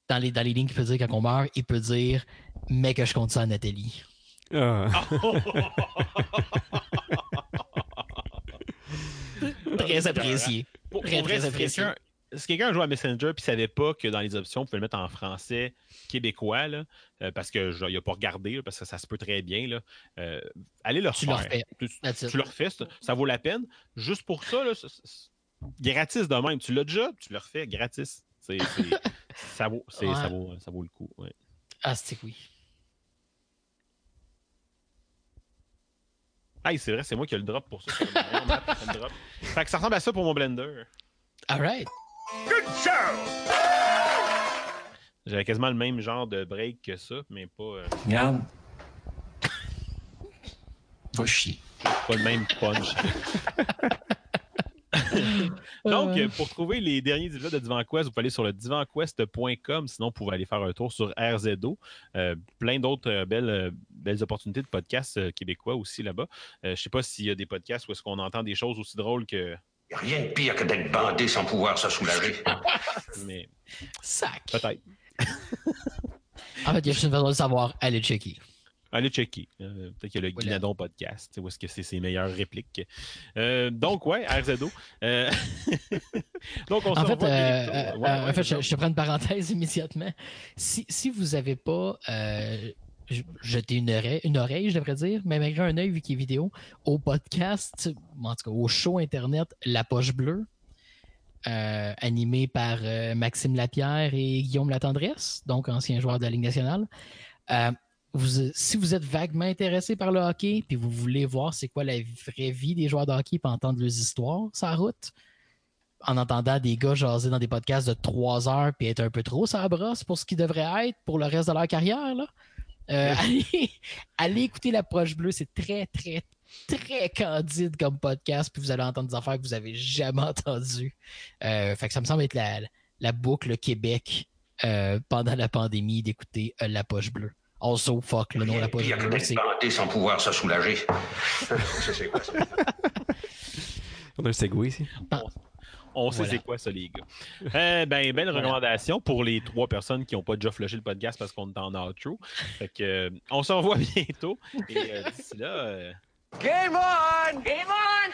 dans les, dans les lignes qu'il peut dire quand on meurt, il peut dire « mais que je compte ça à Nathalie Ah. Très apprécié. Pour, Très, vrai, très apprécié. Si quelqu'un joue à Messenger et savait pas que dans les options, on pouvait le mettre en français québécois, là, euh, parce que je- il a pas regardé, là, parce que ça se peut très bien, là, euh, allez le Tu le refaire. refais. Tu, tu le refais, ça, ça vaut la peine. Juste pour ça, là, gratis de même. Tu l'as déjà, tu le refais gratis. Ça, vaut, ça, vaut, ça vaut le coup. ouais. Ah, c'est oui. Ah, c'est vrai, c'est moi qui ai le drop pour ça. Fait que ça ressemble à ça pour mon blender. All right. J'avais quasiment le même genre de break que ça, mais pas, euh, Regarde. Va chier. pas le même punch. Donc, euh, pour trouver les derniers épisodes de Divan Quest, vous pouvez aller sur le divanquest.com. Sinon, vous pouvez aller faire un tour sur RZO. Euh, plein d'autres euh, belles, euh, belles opportunités de podcasts euh, québécois aussi là-bas. Euh, je ne sais pas s'il y a des podcasts où est-ce qu'on entend des choses aussi drôles que. Y a rien de pire que d'être bandé sans pouvoir se soulager. Mais Sac. peut-être. En fait, il y a juste une façon de le savoir. Allez checker. Allez checker. Euh, Peut-être qu'il y a le Voilà. Guinadon podcast, où est-ce que c'est ses meilleures répliques. Euh, donc, ouais, RZO. Euh, donc, on se En fait, Ouais, euh, ouais, en fait je, je te prends une parenthèse immédiatement. Si, si vous n'avez pas j- jeté une oreille, une oreille, je devrais dire, mais malgré un œil vu qu'il est vidéo, au podcast, en tout cas au show internet La Poche Bleue, euh, animé par euh, Maxime Lapierre et Guillaume Latendresse, donc ancien joueur de la Ligue nationale. Euh, si vous êtes vaguement intéressé par le hockey, puis vous voulez voir c'est quoi la vraie vie des joueurs de hockey, puis entendre leurs histoires, sa route, en entendant des gars jaser dans des podcasts de trois heures puis être un peu trop ça brosse pour ce qu'ils devraient être pour le reste de leur carrière, là. Euh, allez, allez écouter l'approche bleue, c'est très, très, très candide comme podcast, puis vous allez entendre des affaires que vous avez jamais entendues. Euh, fait que ça me semble être la, la boucle Québec euh, pendant la pandémie d'écouter euh, La Poche Bleue. Also, fuck, le nom La Poche Bleue. c'est- bandé sans pouvoir se soulager. c'est c'est quoi ça? On a un segway ici. On sait Voilà. c'est quoi ça, les gars. Euh, ben, belle recommandation pour les trois personnes qui n'ont pas déjà flushé le podcast parce qu'on est en outro. Fait que, euh, on se revoit bientôt. Et euh, d'ici là, euh, Game on! Game on!